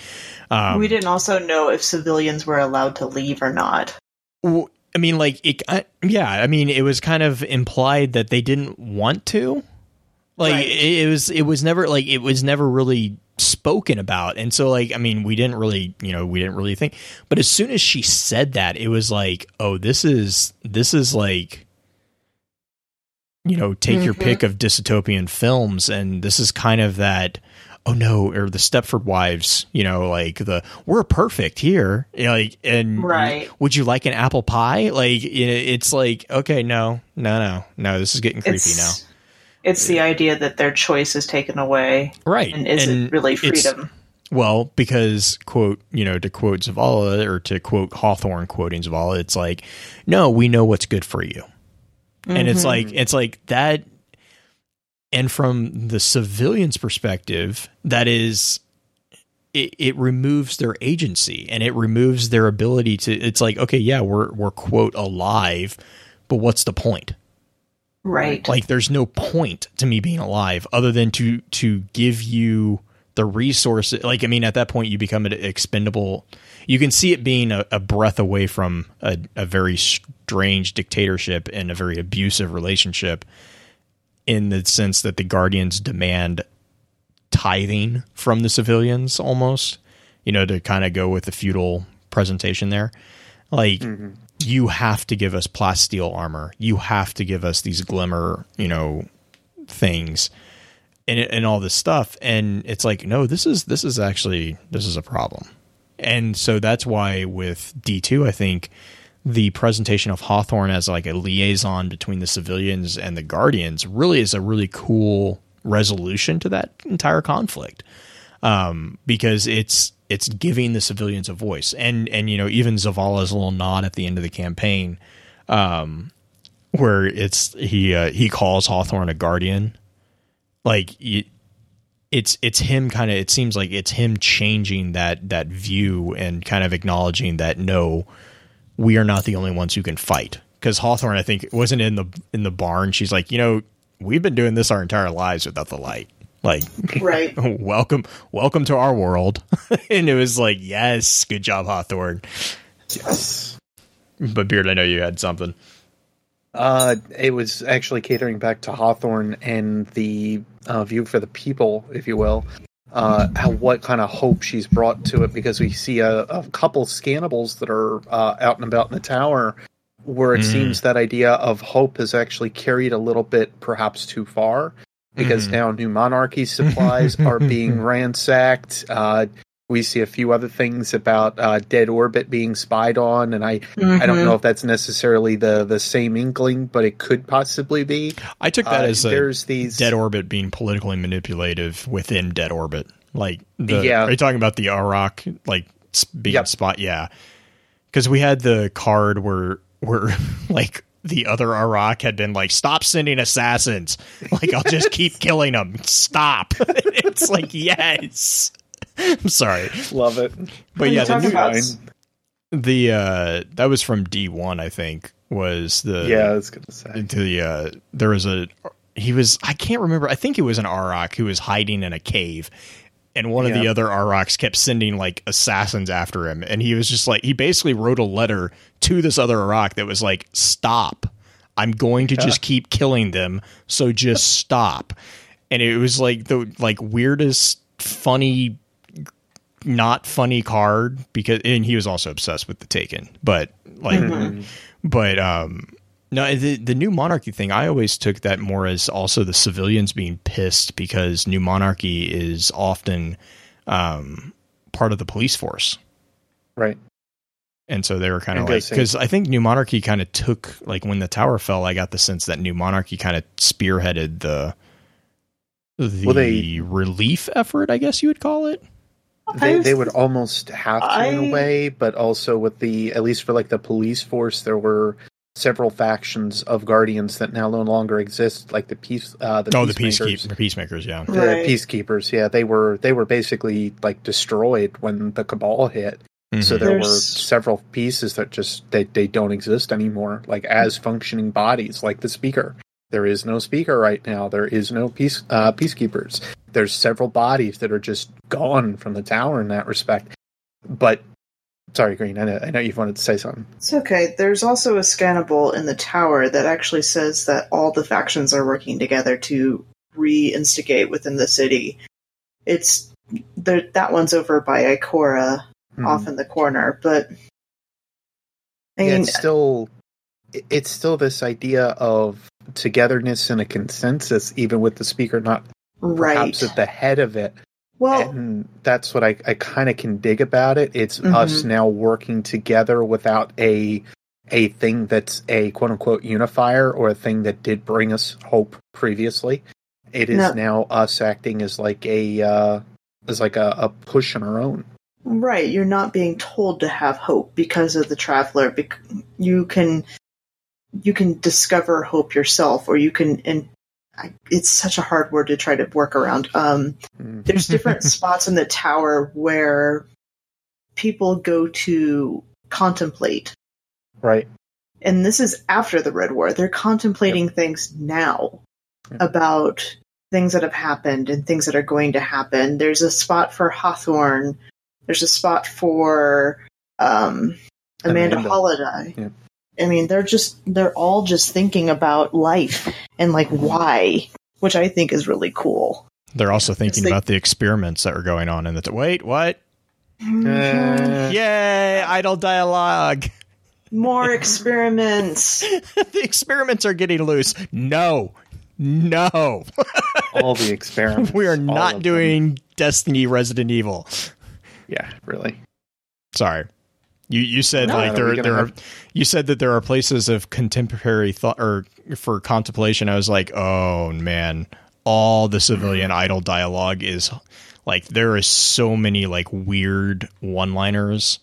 Um, we didn't also know if civilians were allowed to leave or not. I mean, like, it, I, yeah, I mean, it was kind of implied that they didn't want to. Like, Right. it, it was, it was never, like, it was never really spoken about. And so, like, I mean, we didn't really, you know, we didn't really think. But as soon as she said that, it was like, oh, this is, this is like, you know, take your Mhm. pick of dystopian films. And this is kind of that, oh no, or the Stepford Wives, you know, like the we're perfect here, you know, like and Right. would you like an apple pie? Like it's like okay, no, no, no, no, this is getting creepy It's, now, It's the idea that their choice is taken away, right? and is And it really freedom? Well, because quote, you know, to quote Zavala or to quote Hawthorne quoting Zavala, it's like, no, we know what's good for you. And it's Mhm. like it's like that and from the civilian's perspective, that is it, it removes their agency and it removes their ability to it's like, okay, yeah, we're we're quote alive, but what's the point? Right. like there's no point to me being alive other than to to give you the resources. Like i mean at that point you become an expendable. You can see it being a, a breath away from a, a very strange dictatorship and a very abusive relationship in the sense that the guardians demand tithing from the civilians almost you know to kind of go with the feudal presentation there. Like mm-hmm. You have to give us plasteel armor. You have to give us these glimmer you know things and and all this stuff. And it's like no this is this is actually this is a problem. And so that's why with D2 I think the presentation of Hawthorne as like a liaison between the civilians and the guardians really is a really cool resolution to that entire conflict. Um, because it's it's giving the civilians a voice. And and you know even Zavala's little nod at the end of the campaign um, where it's he uh, he calls Hawthorne a guardian. Like y it's it's him kind of it seems like it's him changing that that view and kind of acknowledging that no we are not the only ones who can fight. Because Hawthorne I think wasn't in the in the barn. She's like you know we've been doing this our entire lives without the light like right. welcome welcome to our world and it was like yes good job Hawthorne Yes. but Beard I know you had something Uh, it was actually catering back to Hawthorne and the uh, view for the people, if you will. Uh, how what kind of hope she's brought to it because we see a, a couple scannables that are uh, out and about in the tower where it Mm. seems that idea of hope is actually carried a little bit perhaps too far because Mhm. now new monarchy supplies are being ransacked. Uh, we see a few other things about uh, dead orbit being spied on, and I I don't Mhm. know if that's necessarily the the same inkling, but it could possibly be. I took that Uh, as a there's these dead orbit being politically manipulative within dead orbit. Like, the, Yeah. are you talking about the Iraq like being Yep. spot? Yeah, because we had the card where where like the other Iraq had been like, "Stop sending assassins! Like, I'll just keep killing them. Stop!" it's like, yes. I'm sorry, love it. but yeah, the new, Fine. the uh that was from D1 I think was the yeah, I was gonna say. the uh there was a he was I can't remember I think it was an Arok who was hiding in a cave and one of the other Aroks kept sending like assassins after him. And he was just like he basically wrote a letter to this other Arok that was like stop. I'm going to just keep killing them. So just stop. And it was like the like weirdest funny not funny card because and he was also obsessed with the taken but like but um no the the new monarchy thing i always took that more as also the civilians being pissed because new monarchy is often um part of the police force. Right. and so they were kind of like because i think new monarchy kind of took like when the tower fell i got the sense that new monarchy kind of spearheaded the the Well, they- relief effort i guess you would call it. They they would almost have to in I- a way, but also with the at least for like the police force, there were several factions of guardians that now no longer exist, like the peace. Uh, the oh the peacemakers. peacekeepers peacemakers yeah The Right. peacekeepers, yeah, they were they were basically like destroyed when the cabal hit. So Mhm. there were several pieces that just they, they don't exist anymore, like as functioning bodies, like the speaker. There is no speaker right now. There is no peace uh, peacekeepers. There's several bodies that are just gone from the tower in that respect. But sorry, Green, I know, I know you wanted to say something. It's okay. There's also a scannable in the tower that actually says that all the factions are working together to re-instigate within the city. It's there, that one's over by Ikora, Hmm. off in the corner, but I Yeah, mean, it's still it's still this idea of togetherness and a consensus, even with the speaker not right. perhaps at the head of it. Well, and that's what I, I kind of can dig about it. It's Mhm. us now working together without a a thing that's a quote unquote unifier or a thing that did bring us hope previously. It is No. now us acting as like a uh, as like a, a push on our own. Right, you're not being told to have hope because of the traveler. Bec- you can you can discover hope yourself, or you can. And I, it's such a hard word to try to work around. Um, Mm. there's different spots in the tower where people go to contemplate, Right. and this is after the Red War. They're contemplating things now Yep. about things that have happened and things that are going to happen. There's a spot for Hawthorne. There's a spot for um, Amanda, Amanda. Holliday. Yep. I mean, they're just they're all just thinking about life and like why, which I think is really cool. They're also thinking they- about the experiments that are going on in the. T- Wait, what? Uh, Yay! Idle dialogue. More experiments. the experiments are getting loose. No, no, all the experiments. we are not of them. doing Destiny Resident Evil. Yeah, really. Sorry. You you said No, like there there are have- you said that there are places of contemporary thought or for contemplation. I was like, oh man, all the civilian idle dialogue is like there is so many like weird one liners.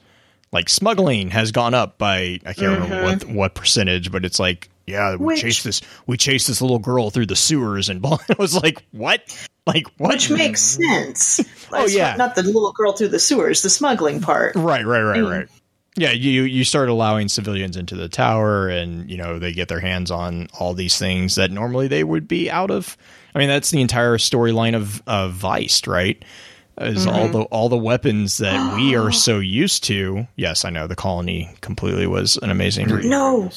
Like smuggling has gone up by I can't remember what what percentage, but it's like yeah we Which- chased this we chased this little girl through the sewers and. I was like what like what Which makes sense. Oh, yeah. not, not the little girl through the sewers, the smuggling part. Right, right, right, Mm. right. Yeah, you you start allowing civilians into the tower, and you know they get their hands on all these things that normally they would be out of. I mean, that's the entire storyline of of Veist, right? Is all Mm-hmm. the all the weapons that we are so used to. Yes, I know the colony completely was an amazing. Re- No.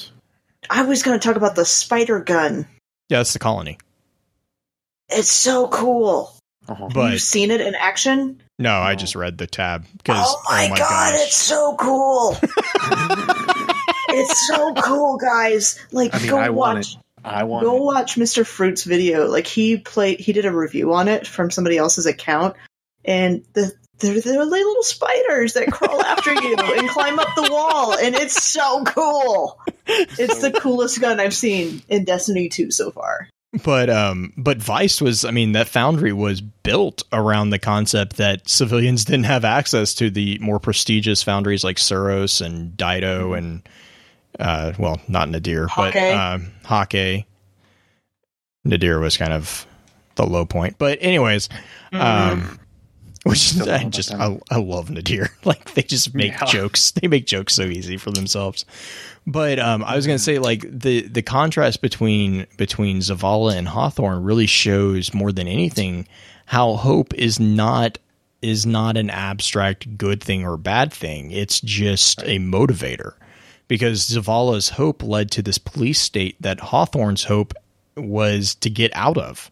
I was going to talk about the spider gun. yeah, that's the colony. It's so cool. Uh-huh. But You've seen it in action? No, I just read the tab because oh, oh my, god, gosh. it's so cool. it's so cool, guys. Like I mean, go I watch. I want go it. watch Mr. Fruit's video. Like he played he did a review on it from somebody else's account and the they're, they're little spiders that crawl after you and climb up the wall and it's so cool. It's the coolest gun I've seen in Destiny 2 so far. But um but Veist was i mean that foundry was built around the concept that civilians didn't have access to the more prestigious foundries like suros and Daito and uh well not nadir but um Hakke. Nadir was kind of the low point. But anyways um Which I just. I, I love Nadir. Like they just make Yeah. jokes. They make jokes so easy for themselves. But um, I was gonna say like the the contrast between between Zavala and Hawthorne really shows more than anything how hope is not is not an abstract good thing or bad thing. It's just a motivator. Because Zavala's hope led to this police state that Hawthorne's hope was to get out of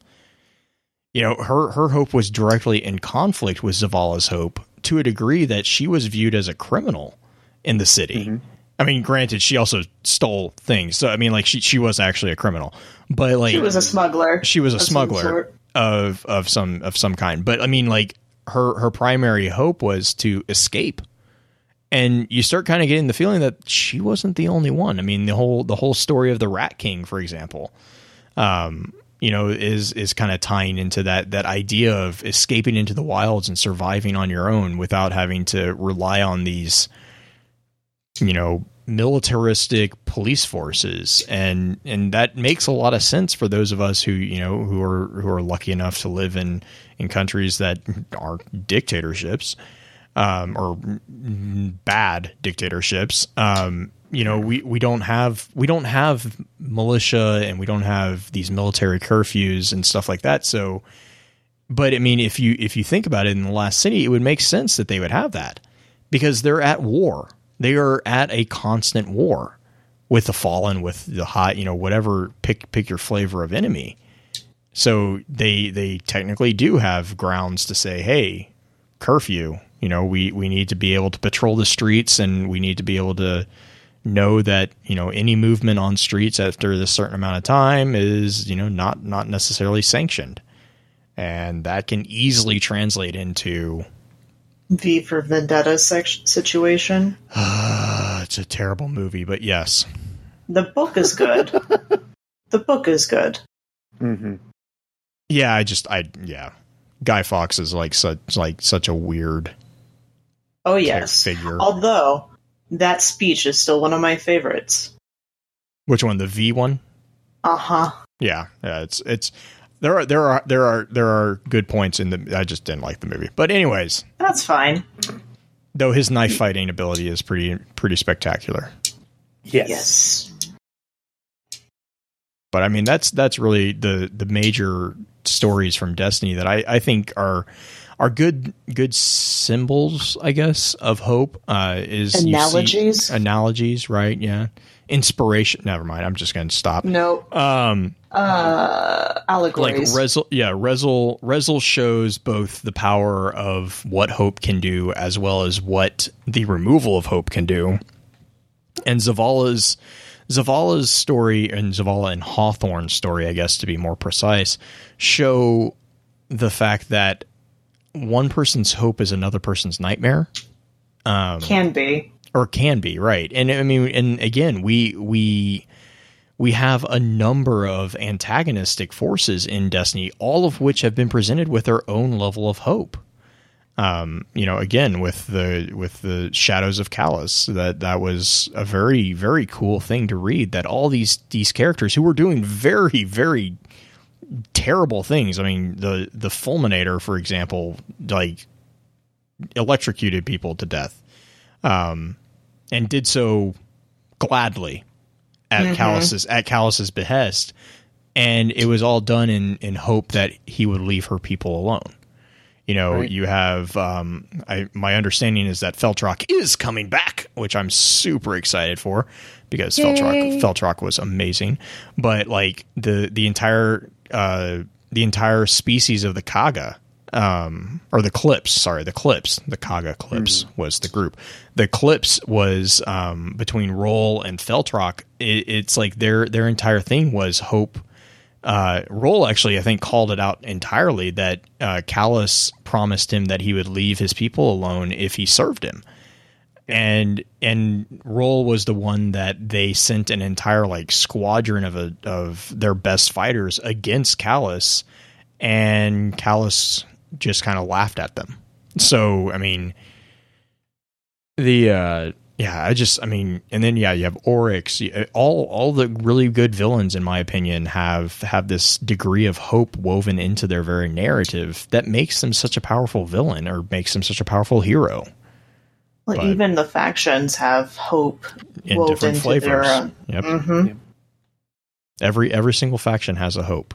you know her her hope was directly in conflict with Zavala's hope to a degree that she was viewed as a criminal in the city. Mm-hmm. I mean, granted, she also stole things, so I mean, like she she was actually a criminal, but like She was a smuggler. she was a of some smuggler sort. of of some of some kind. But I mean, like her her primary hope was to escape, and you start kind of getting the feeling that she wasn't the only one. I mean, the whole the whole story of the Rat King, for example, um, you know, is is kind of tying into that that idea of escaping into the wilds and surviving on your own without having to rely on these, you know, militaristic police forces and and that makes a lot of sense for those of us who you know who are who are lucky enough to live in in countries that are dictatorships um, or bad dictatorships. Um, you know, we, we don't have we don't have militia and we don't have these military curfews and stuff like that. So, but I mean, if you if you think about it, in the last city, it would make sense that they would have that because they're at war. They are at a constant war with the fallen, with the hot you know, whatever pick pick your flavor of enemy. So they they technically do have grounds to say, hey, curfew. You know, we we need to be able to patrol the streets, and we need to be able to know that you know any movement on streets after this certain amount of time is you know not not necessarily sanctioned, and that can easily translate into V for Vendetta sec- situation. uh, it's a terrible movie, but yes, The book is good. the book is good. hmm yeah. I just I yeah, Guy Fawkes is like such like such a weird Oh yes. figure. Although that speech is still one of my favorites. Which one? The V one? Uh huh. Yeah, yeah. It's it's there are there are there are there are good points in the. I just didn't like the movie, but anyways, That's fine. though his knife fighting ability is pretty pretty spectacular. Yes. Yes. But I mean, that's that's really the the major stories from Destiny that I I think are are good good symbols, I guess, of hope. Uh, is Analogies? analogies, right? Yeah, inspiration. Never mind. I'm just going to stop. No. Um, Uh, allegories. like. Rezyl, yeah, Rezyl, Rezyl shows both the power of what hope can do as well as what the removal of hope can do. And Zavala's Zavala's story and Zavala and Hawthorne's story, I guess to be more precise, show the fact that one person's hope is another person's nightmare. Can be. or can be right. And i mean and again we we we have a number of antagonistic forces in destiny all of which have been presented with their own level of hope. Um you know again with the with the shadows of Calus that that was a very very cool thing to read that all these these characters who were doing very very terrible things. I mean the the fulminator for example like electrocuted people to death um, and did so gladly at Calus's at Calus's behest, and it was all done in in hope that he would leave her people alone. You know, Right. you have um, I my understanding is that Feltrock is coming back, which I'm super excited for because Feltrock Feltrock was amazing, but like the the entire uh, the entire species of the Kaga um, or the Clips, sorry, the Clips, the Kaga Clips was the group. The Clips was um, between Roll and Feltrock. It, it's like their their entire thing was hope. Uh, Roll actually, I think, called it out entirely that uh, Calus promised him that he would leave his people alone if he served him, and and Roll was the one that they sent an entire like squadron of a of their best fighters against Calus, and Calus just kind of laughed at them. So I mean, the uh, yeah, I just, I mean, and then yeah, you have Oryx. All all the really good villains, in my opinion, have have this degree of hope woven into their very narrative that makes them such a powerful villain, or makes them such a powerful hero Well, But- even the factions have hope in woven different into flavors. their. Yep. hmm Every every single faction has a hope.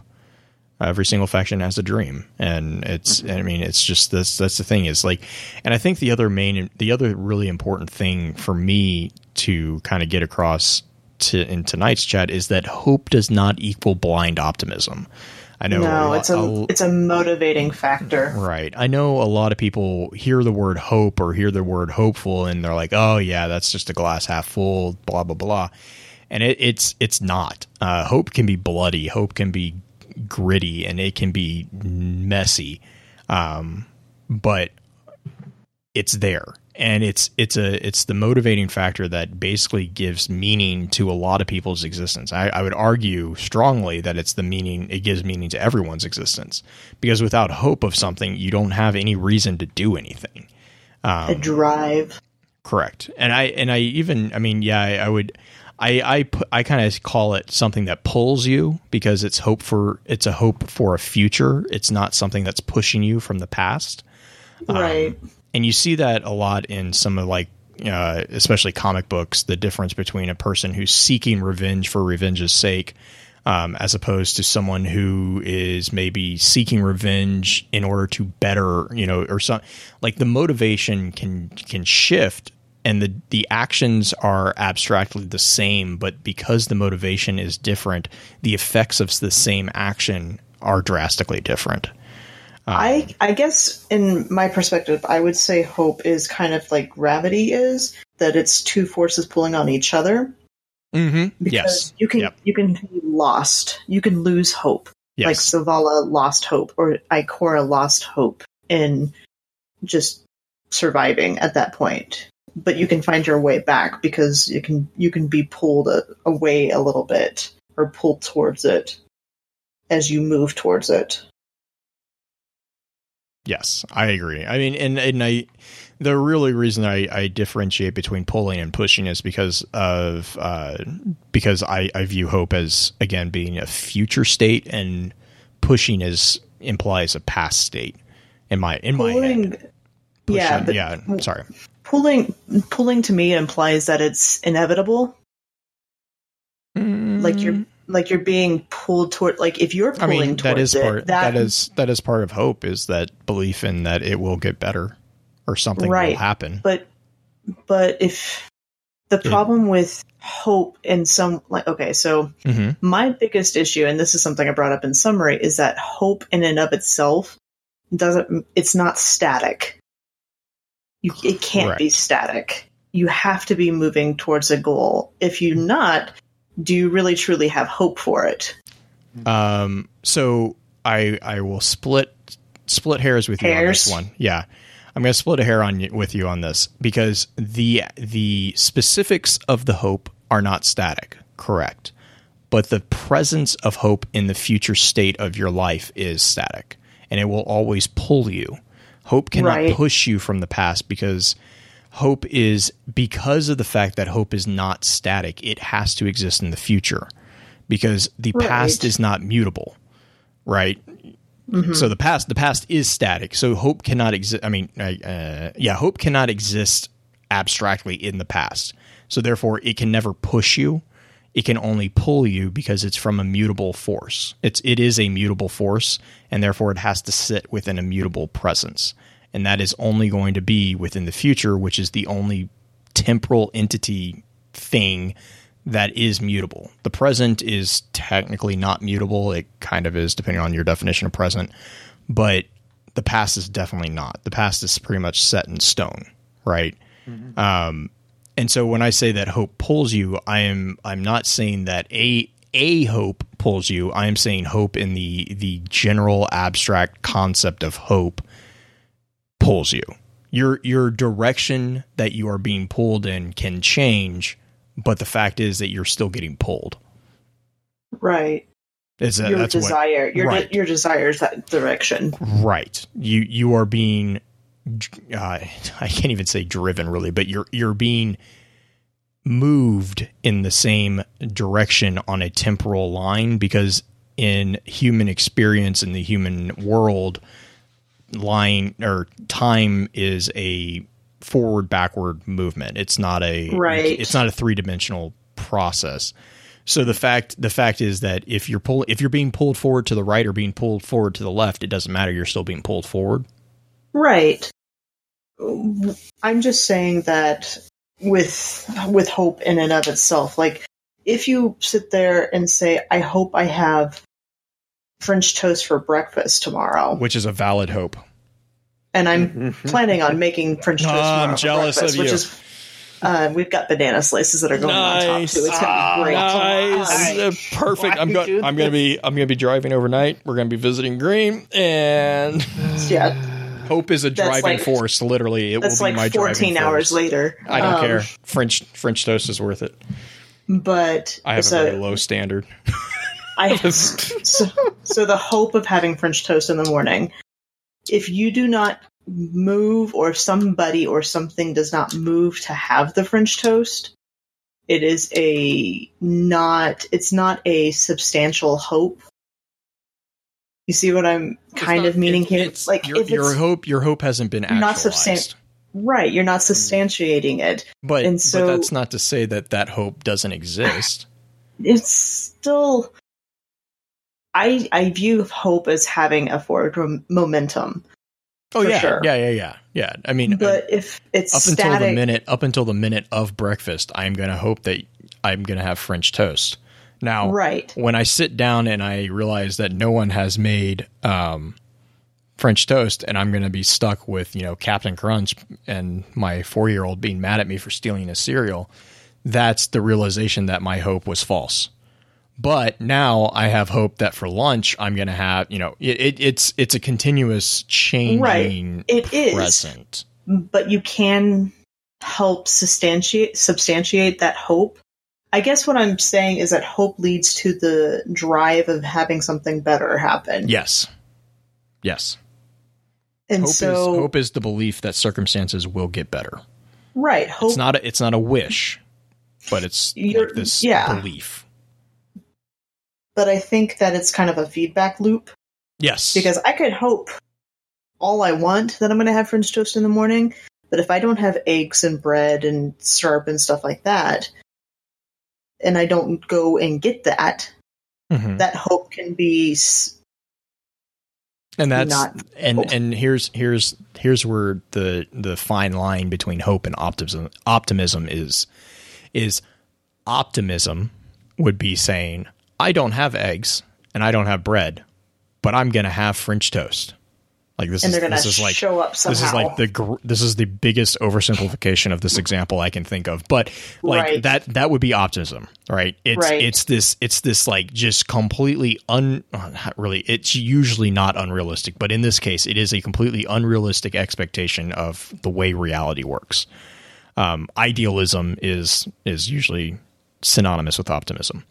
Every single faction has a dream, and it's. I mean, it's just this. That's the thing is like, and I think the other main, the other really important thing for me to kind of get across to in tonight's chat is that hope does not equal blind optimism. I know. No, a it's a lo- it's a motivating factor. Right. I know a lot of people hear the word hope or hear the word hopeful and they're like, "Oh yeah, that's just a glass half full." Blah blah blah. And it, it's it's not. Uh, hope can be bloody. Hope can be gritty, and it can be messy. Um, but it's there, and it's it's a it's the motivating factor that basically gives meaning to a lot of people's existence. I, I would argue strongly that it's the meaning it gives meaning to everyone's existence because without hope of something, you don't have any reason to do anything. a um, drive. Correct. And I and I even I mean yeah I, I would I I put, I kind of call it something that pulls you because it's hope for it's a hope for a future. It's not something that's pushing you from the past. Um, right. And you see that a lot in some of like uh, especially comic books, the difference between a person who's seeking revenge for revenge's sake, um, as opposed to someone who is maybe seeking revenge in order to better, you know, or some like the motivation can can shift and the the actions are abstractly the same, but because the motivation is different, the effects of the same action are drastically different. I I guess in my perspective, I would say hope is kind of like gravity is that it's two forces pulling on each other. Mm-hmm. Because Yes. you can Yep. you can be lost. You can lose hope. Like Zavala lost hope or Ikora lost hope in just surviving at that point. But you can find your way back because you can you can be pulled a, away a little bit or pulled towards it as you move towards it. Yes, I agree. I mean, and and I, the really reason I, I differentiate between pulling and pushing is because of uh, because I, I view hope as again being a future state, and pushing is implies a past state. In my in my head. Pulling, yeah, Pushing- but yeah. Sorry. pulling pulling to me implies that it's inevitable. Like you're like you're being pulled toward. Like if you're Mm. I pulling mean, towards that is it, part. that, that is that is part of hope. Is that belief in that it will get better, or something Right. will happen. but but if the problem with hope in some like okay so hmm my biggest issue and this is something i brought up in summary is that hope in and of itself doesn't it's not static you, it can't be static you have to be moving towards a goal if you're not do you really truly have hope for it Um, so I I will split split hairs with you on this one. Yeah, I'm going to split a hair on you, with you on this because the the specifics of the hope are not static, correct? But the presence of hope in the future state of your life is static, and it will always pull you. Hope cannot Right. push you from the past because hope is because of the fact that hope is not static. It has to exist in the future because the past is not mutable, right? Mm-hmm. So the past, the past is static. So hope cannot exist. I mean, uh, yeah, hope cannot exist abstractly in the past. So therefore, it can never push you. It can only pull you because it's from a mutable force. It's it is a mutable force, and therefore it has to sit within a mutable presence, and that is only going to be within the future, which is the only temporal entity thing that is mutable. The present is technically not mutable. It kind of is, depending on your definition of present. But the past is definitely not. The past is pretty much set in stone, right? Um, and so when I say that hope pulls you, I am I'm not saying that a a hope pulls you. I am saying hope in the the general abstract concept of hope pulls you. Your your direction that you are being pulled in can change, but the fact is that you're still getting pulled. right that, your that's what desire your, de- your desire is that direction Right. You you are being uh, I can't even say driven really, but you're you're being moved in the same direction on a temporal line because in human experience in the human world line or time is a forward backward movement it's not a Right. it's not a three-dimensional process so the fact the fact is that if you're pull if you're being pulled forward to the right or being pulled forward to the left it doesn't matter you're still being pulled forward Right. I'm just saying that with with hope in and of itself, like if you sit there and say, "I hope I have French toast for breakfast tomorrow," which is a valid hope and I'm planning on making French toast tomorrow I'm for jealous breakfast, of which you. is uh, we've got banana slices that are going on top Nice. too. It's gonna be great. Nice, Uh, perfect. Why I'm you going. I'm going to be. I'm going to be driving overnight. We're going to be visiting Green, and yeah, hope is a driving like- force. Literally, it will be my driving that's like 14 hours force. later. I don't Um, care. French French toast is worth it. But I have so, a very low standard. I so, so the hope of having French toast in the morning. If you do not move, or somebody or something does not move to have the French toast, it is a not. It's not a substantial hope. You see what I'm kind of meaning here? It's, like your, your hope, your hope hasn't been actualized. not substan- right, you're not hmm. substantiating it. but and so- but that's not to say that that hope doesn't exist. it's still I I view hope as having a forward mom- momentum. Oh yeah, sure. yeah, yeah, yeah, yeah. I mean, But if it's up until the minute up until the minute of breakfast i'm going to hope that i'm going to have french toast now right? when i sit down and i realize that no one has made um, french toast and i'm going to be stuck with you know captain crunch and my four year old being mad at me for stealing his cereal that's the realization that my hope was false but now i have hope that for lunch i'm going to have you know it, it, it's it's a continuous changing It is, present but you can help substantiate substantiate that hope. I guess what I'm saying is that hope leads to the drive of having something better happen. yes yes and hope so is hope is the belief that circumstances will get better. right, hope It's not a, it's not a wish, but it's like this yeah. belief. But I think that it's kind of a feedback loop Yes, because I could hope all I want that I'm going to have French toast in the morning, but if I don't have eggs and bread and syrup and stuff like that, and I don't go and get that, Mhm. that hope can be s- and that's not and hope. and here's here's here's where the the fine line between hope and optimism optimism is is optimism would be saying I don't have eggs and I don't have bread, but I'm going to have French toast. Like this and is this is like show up somehow. This is like the gr- this is the biggest oversimplification of this example I can think of. But like Right. that that would be optimism, right? It's Right. it's this it's this like just completely un uh, not really it's usually not unrealistic, but in this case it is a completely unrealistic expectation of the way reality works. Um, idealism is is usually synonymous with optimism.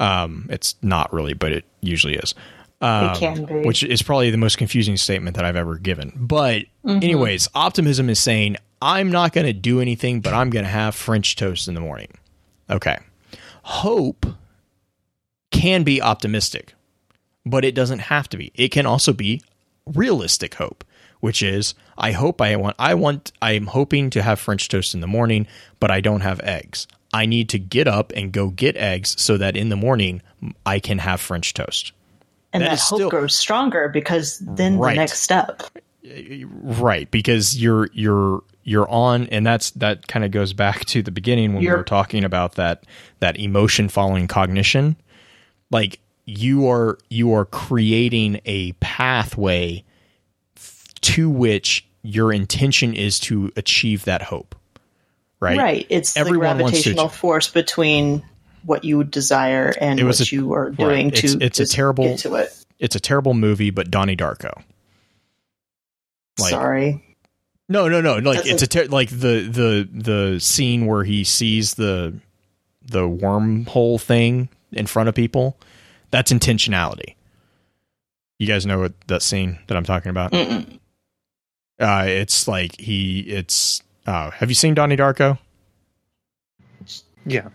Um, it's not really, but it usually is. Um, It can be. Which is probably the most confusing statement that I've ever given. But, Mm-hmm. anyways, optimism is saying, I'm not going to do anything, but I'm going to have French toast in the morning. Okay. Hope can be optimistic, but it doesn't have to be. It can also be realistic hope, which is I hope I want I want I am hoping to have French toast in the morning, but I don't have eggs. I need to get up and go get eggs so that in the morning I can have French toast. and that that, hope still- grows stronger because then Right. the next step. Right, because you're you're you're on and that's that kind of goes back to the beginning when we You're- were talking about that that emotion following cognition. Like you are you are creating a pathway f- to which your intention is to achieve that hope. Right? Right. It's Everyone the gravitational force between what you desire and what a- you are doing right. To it's a terrible- get to it. It's a terrible movie, but Donnie Darko. Like- Sorry. No, no, no. Like That's it's a- a ter- like the the the scene where he sees the the wormhole thing in front of people. That's intentionality. You guys know what that scene that I'm talking about? Uh, it's like he. It's. Uh, have you seen Donnie Darko? Yeah.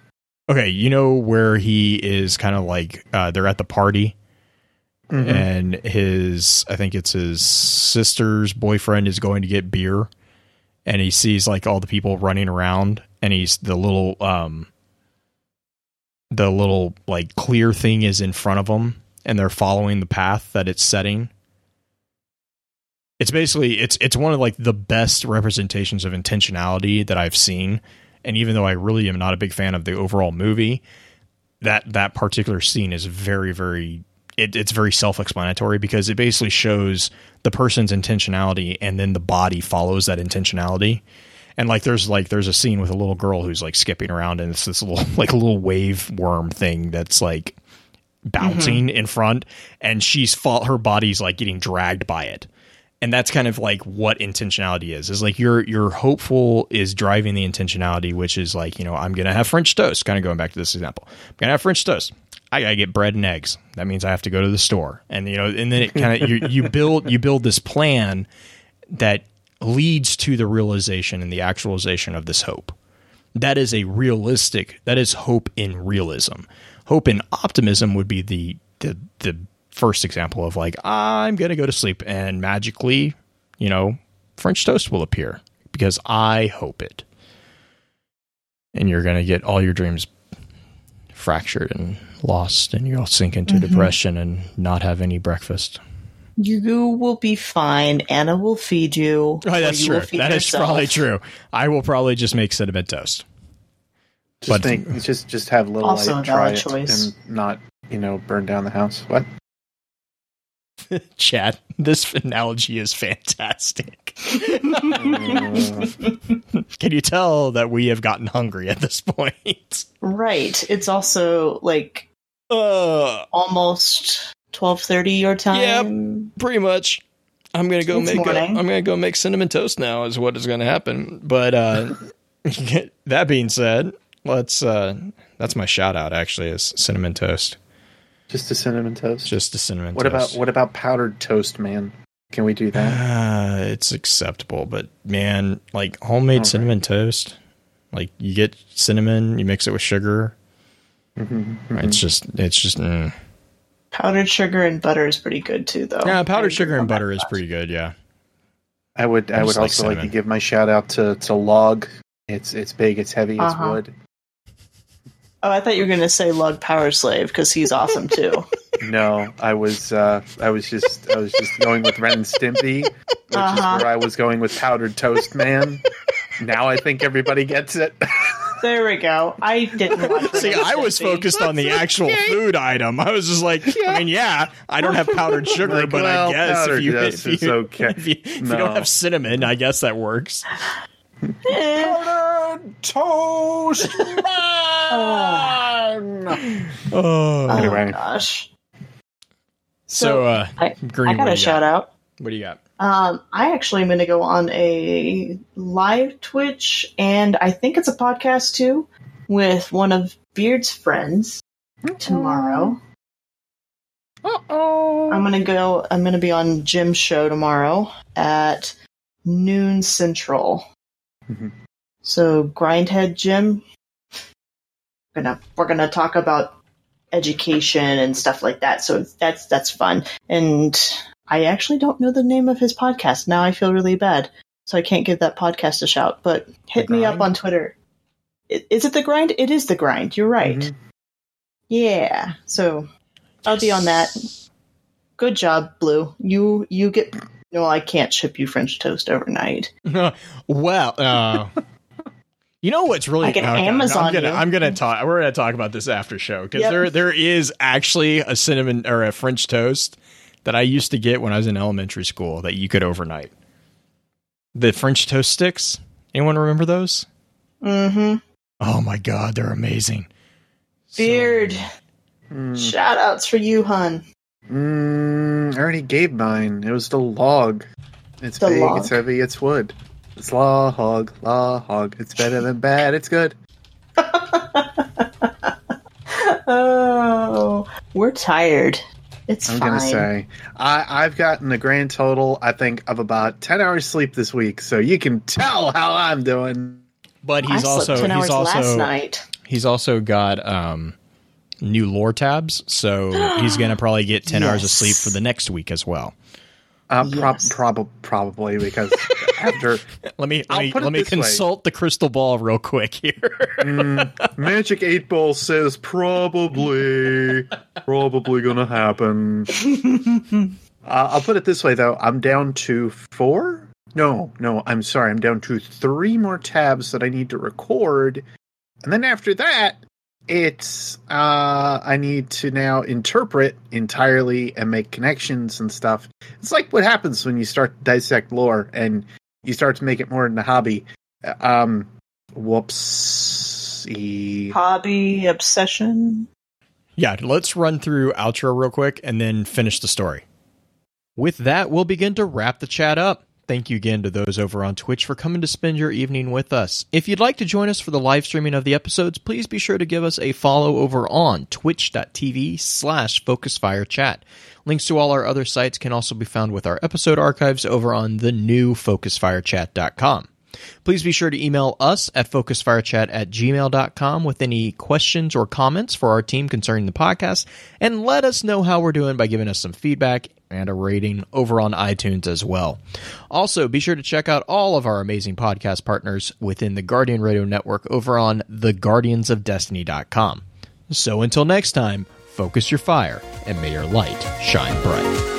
Okay, you know where he is kind of like uh, they're at the party Mhm. and his I think it's his sister's boyfriend is going to get beer and he sees like all the people running around and he's the little um the little like clear thing is in front of him, and they're following the path that it's setting it's basically it's it's one of like the best representations of intentionality that I've seen. And even though I really am not a big fan of the overall movie that that particular scene is very very it, it's very self-explanatory because it basically shows the person's intentionality and then the body follows that intentionality. And like there's like there's a scene with a little girl who's like skipping around and it's this little like a little wave worm thing that's like bouncing mm-hmm. in front and she's fall her body's like getting dragged by it and that's kind of like what intentionality is is like your your hopeful is driving the intentionality which is like you know i'm gonna have french toast kind of going back to this example. I'm gonna have french toast. I gotta get bread and eggs. That means i have to go to the store. And you know and then it kind of you, you build you build this plan that leads to the realization and the actualization of this hope. That is a realistic that is hope in realism. Hope in optimism would be the the the first example of like i'm going to go to sleep and magically you know french toast will appear because i hope it and you're going to get all your dreams fractured and lost and you'll sink into mm-hmm. depression and not have any breakfast You will be fine. Anna will feed you. oh, that's you true will feed that is probably true i will probably just make cinnamon toast Just But- think, just just have little Also light a try valid it choice. and not you know burn down the house. What? Chad, this analogy is fantastic. Can you tell that we have gotten hungry at this point? Right. It's also like Uh, almost twelve thirty your time. Yeah, pretty much. I'm gonna go It's make. A, morning. I'm gonna go make cinnamon toast now. Is what is gonna happen. But uh, that being said, let's. Uh, that's my shout out. Actually, is cinnamon toast. Just a cinnamon toast. Just a cinnamon. what toast. about what about powdered toast, man? Can we do that? Uh, it's acceptable, but man, like homemade Alright. cinnamon toast, like you get cinnamon, you mix it with sugar. Mhm, It's just, it's just. Mm. Powdered sugar and butter is pretty good too, though. Yeah, powdered sugar and butter is pretty good. Yeah. I would I I would just like also like to give my shout out to to log. It's it's big, it's heavy, it's Uh-huh. wood. Oh, I thought you were going to say Lug Power Slave because he's awesome too. No, I was uh, I was just I was just going with Ren and Stimpy, which Uh-huh. is where I was going with powdered toast, man. now I think everybody gets it. there we go. I didn't watch See, Ren I was Stimpy. focused on the actual food item. I was just like, I mean, yeah, I don't have powdered sugar, Like, but well, I guess if you, toast if is you, okay. if you, if you don't have cinnamon, I guess that works. Eh. powdered toast, man. Oh, Oh Anyway. my gosh. so, uh, I, Green, I got a you shout out. What do you got? Um, I actually am going to go on a live Twitch, and I think it's a podcast too, with one of Beard's friends tomorrow. Uh-oh. I'm going to go. I'm going to be on Jim's show tomorrow at noon central. Mhm. So Grindhead Jim, gonna we're gonna talk about education and stuff like that. So that's that's fun. And I actually don't know the name of his podcast. Now I feel really bad. So I can't give that podcast a shout. But hit me up on Twitter. Is it the grind? It is the grind. You're right. Mhm. Yeah. So I'll be on that. Good job, Blue. You you get no, I can't ship you French toast overnight. well, uh, you know what's really I can okay, Amazon I'm gonna. I'm gonna talk. We're gonna talk about this after show because Yep. there there is actually a cinnamon or a French toast that I used to get when I was in elementary school that you could overnight. The French toast sticks. Anyone remember those? Mm-hmm. Oh my god, they're amazing. Beard. good. Mm, Shout outs for you, hun. mm, I already gave mine. It was the log. It's The big, log? it's heavy, it's wood. It's law hog, law hog. It's better than bad. It's good. oh, we're tired. It's I'm fine. gonna say I, I've gotten a grand total, I think, of about ten hours sleep this week. So you can tell how I'm doing. But I he's slept also ten hours he's also last night. He's also got um, new lore tabs, so he's going to probably get 10 hours of Yes. sleep for the next week as well. Uh, prob- Yes. prob- probably because after Let me I'll let me, let me this way. consult the crystal ball real quick here. Mm, Magic Eight Ball says probably, probably gonna happen. uh, I'll put it this way though: I'm down to four. No, no, I'm sorry. I'm down to three more tabs that I need to record, and then after that, it's uh, I need to now interpret entirely and make connections and stuff. It's like what happens when you start to dissect lore and you start to make it more than a hobby. Um, whoopsie. Hobby, obsession. yeah, let's run through outro real quick and then finish the story. With that, we'll begin to wrap the chat up. Thank you again to those over on Twitch for coming to spend your evening with us. If you'd like to join us for the live streaming of the episodes, please be sure to give us a follow over on twitch.tv slash focusfirechat. Links to all our other sites can also be found with our episode archives over on the new focusfirechat.com. Please be sure to email us at focusfirechat at gmail.com with any questions or comments for our team concerning the podcast, and let us know how we're doing by giving us some feedback and a rating over on iTunes as well. Also, be sure to check out all of our amazing podcast partners within the Guardian Radio Network over on theguardiansofdestiny.com. So until next time, focus your fire, and may your light shine bright.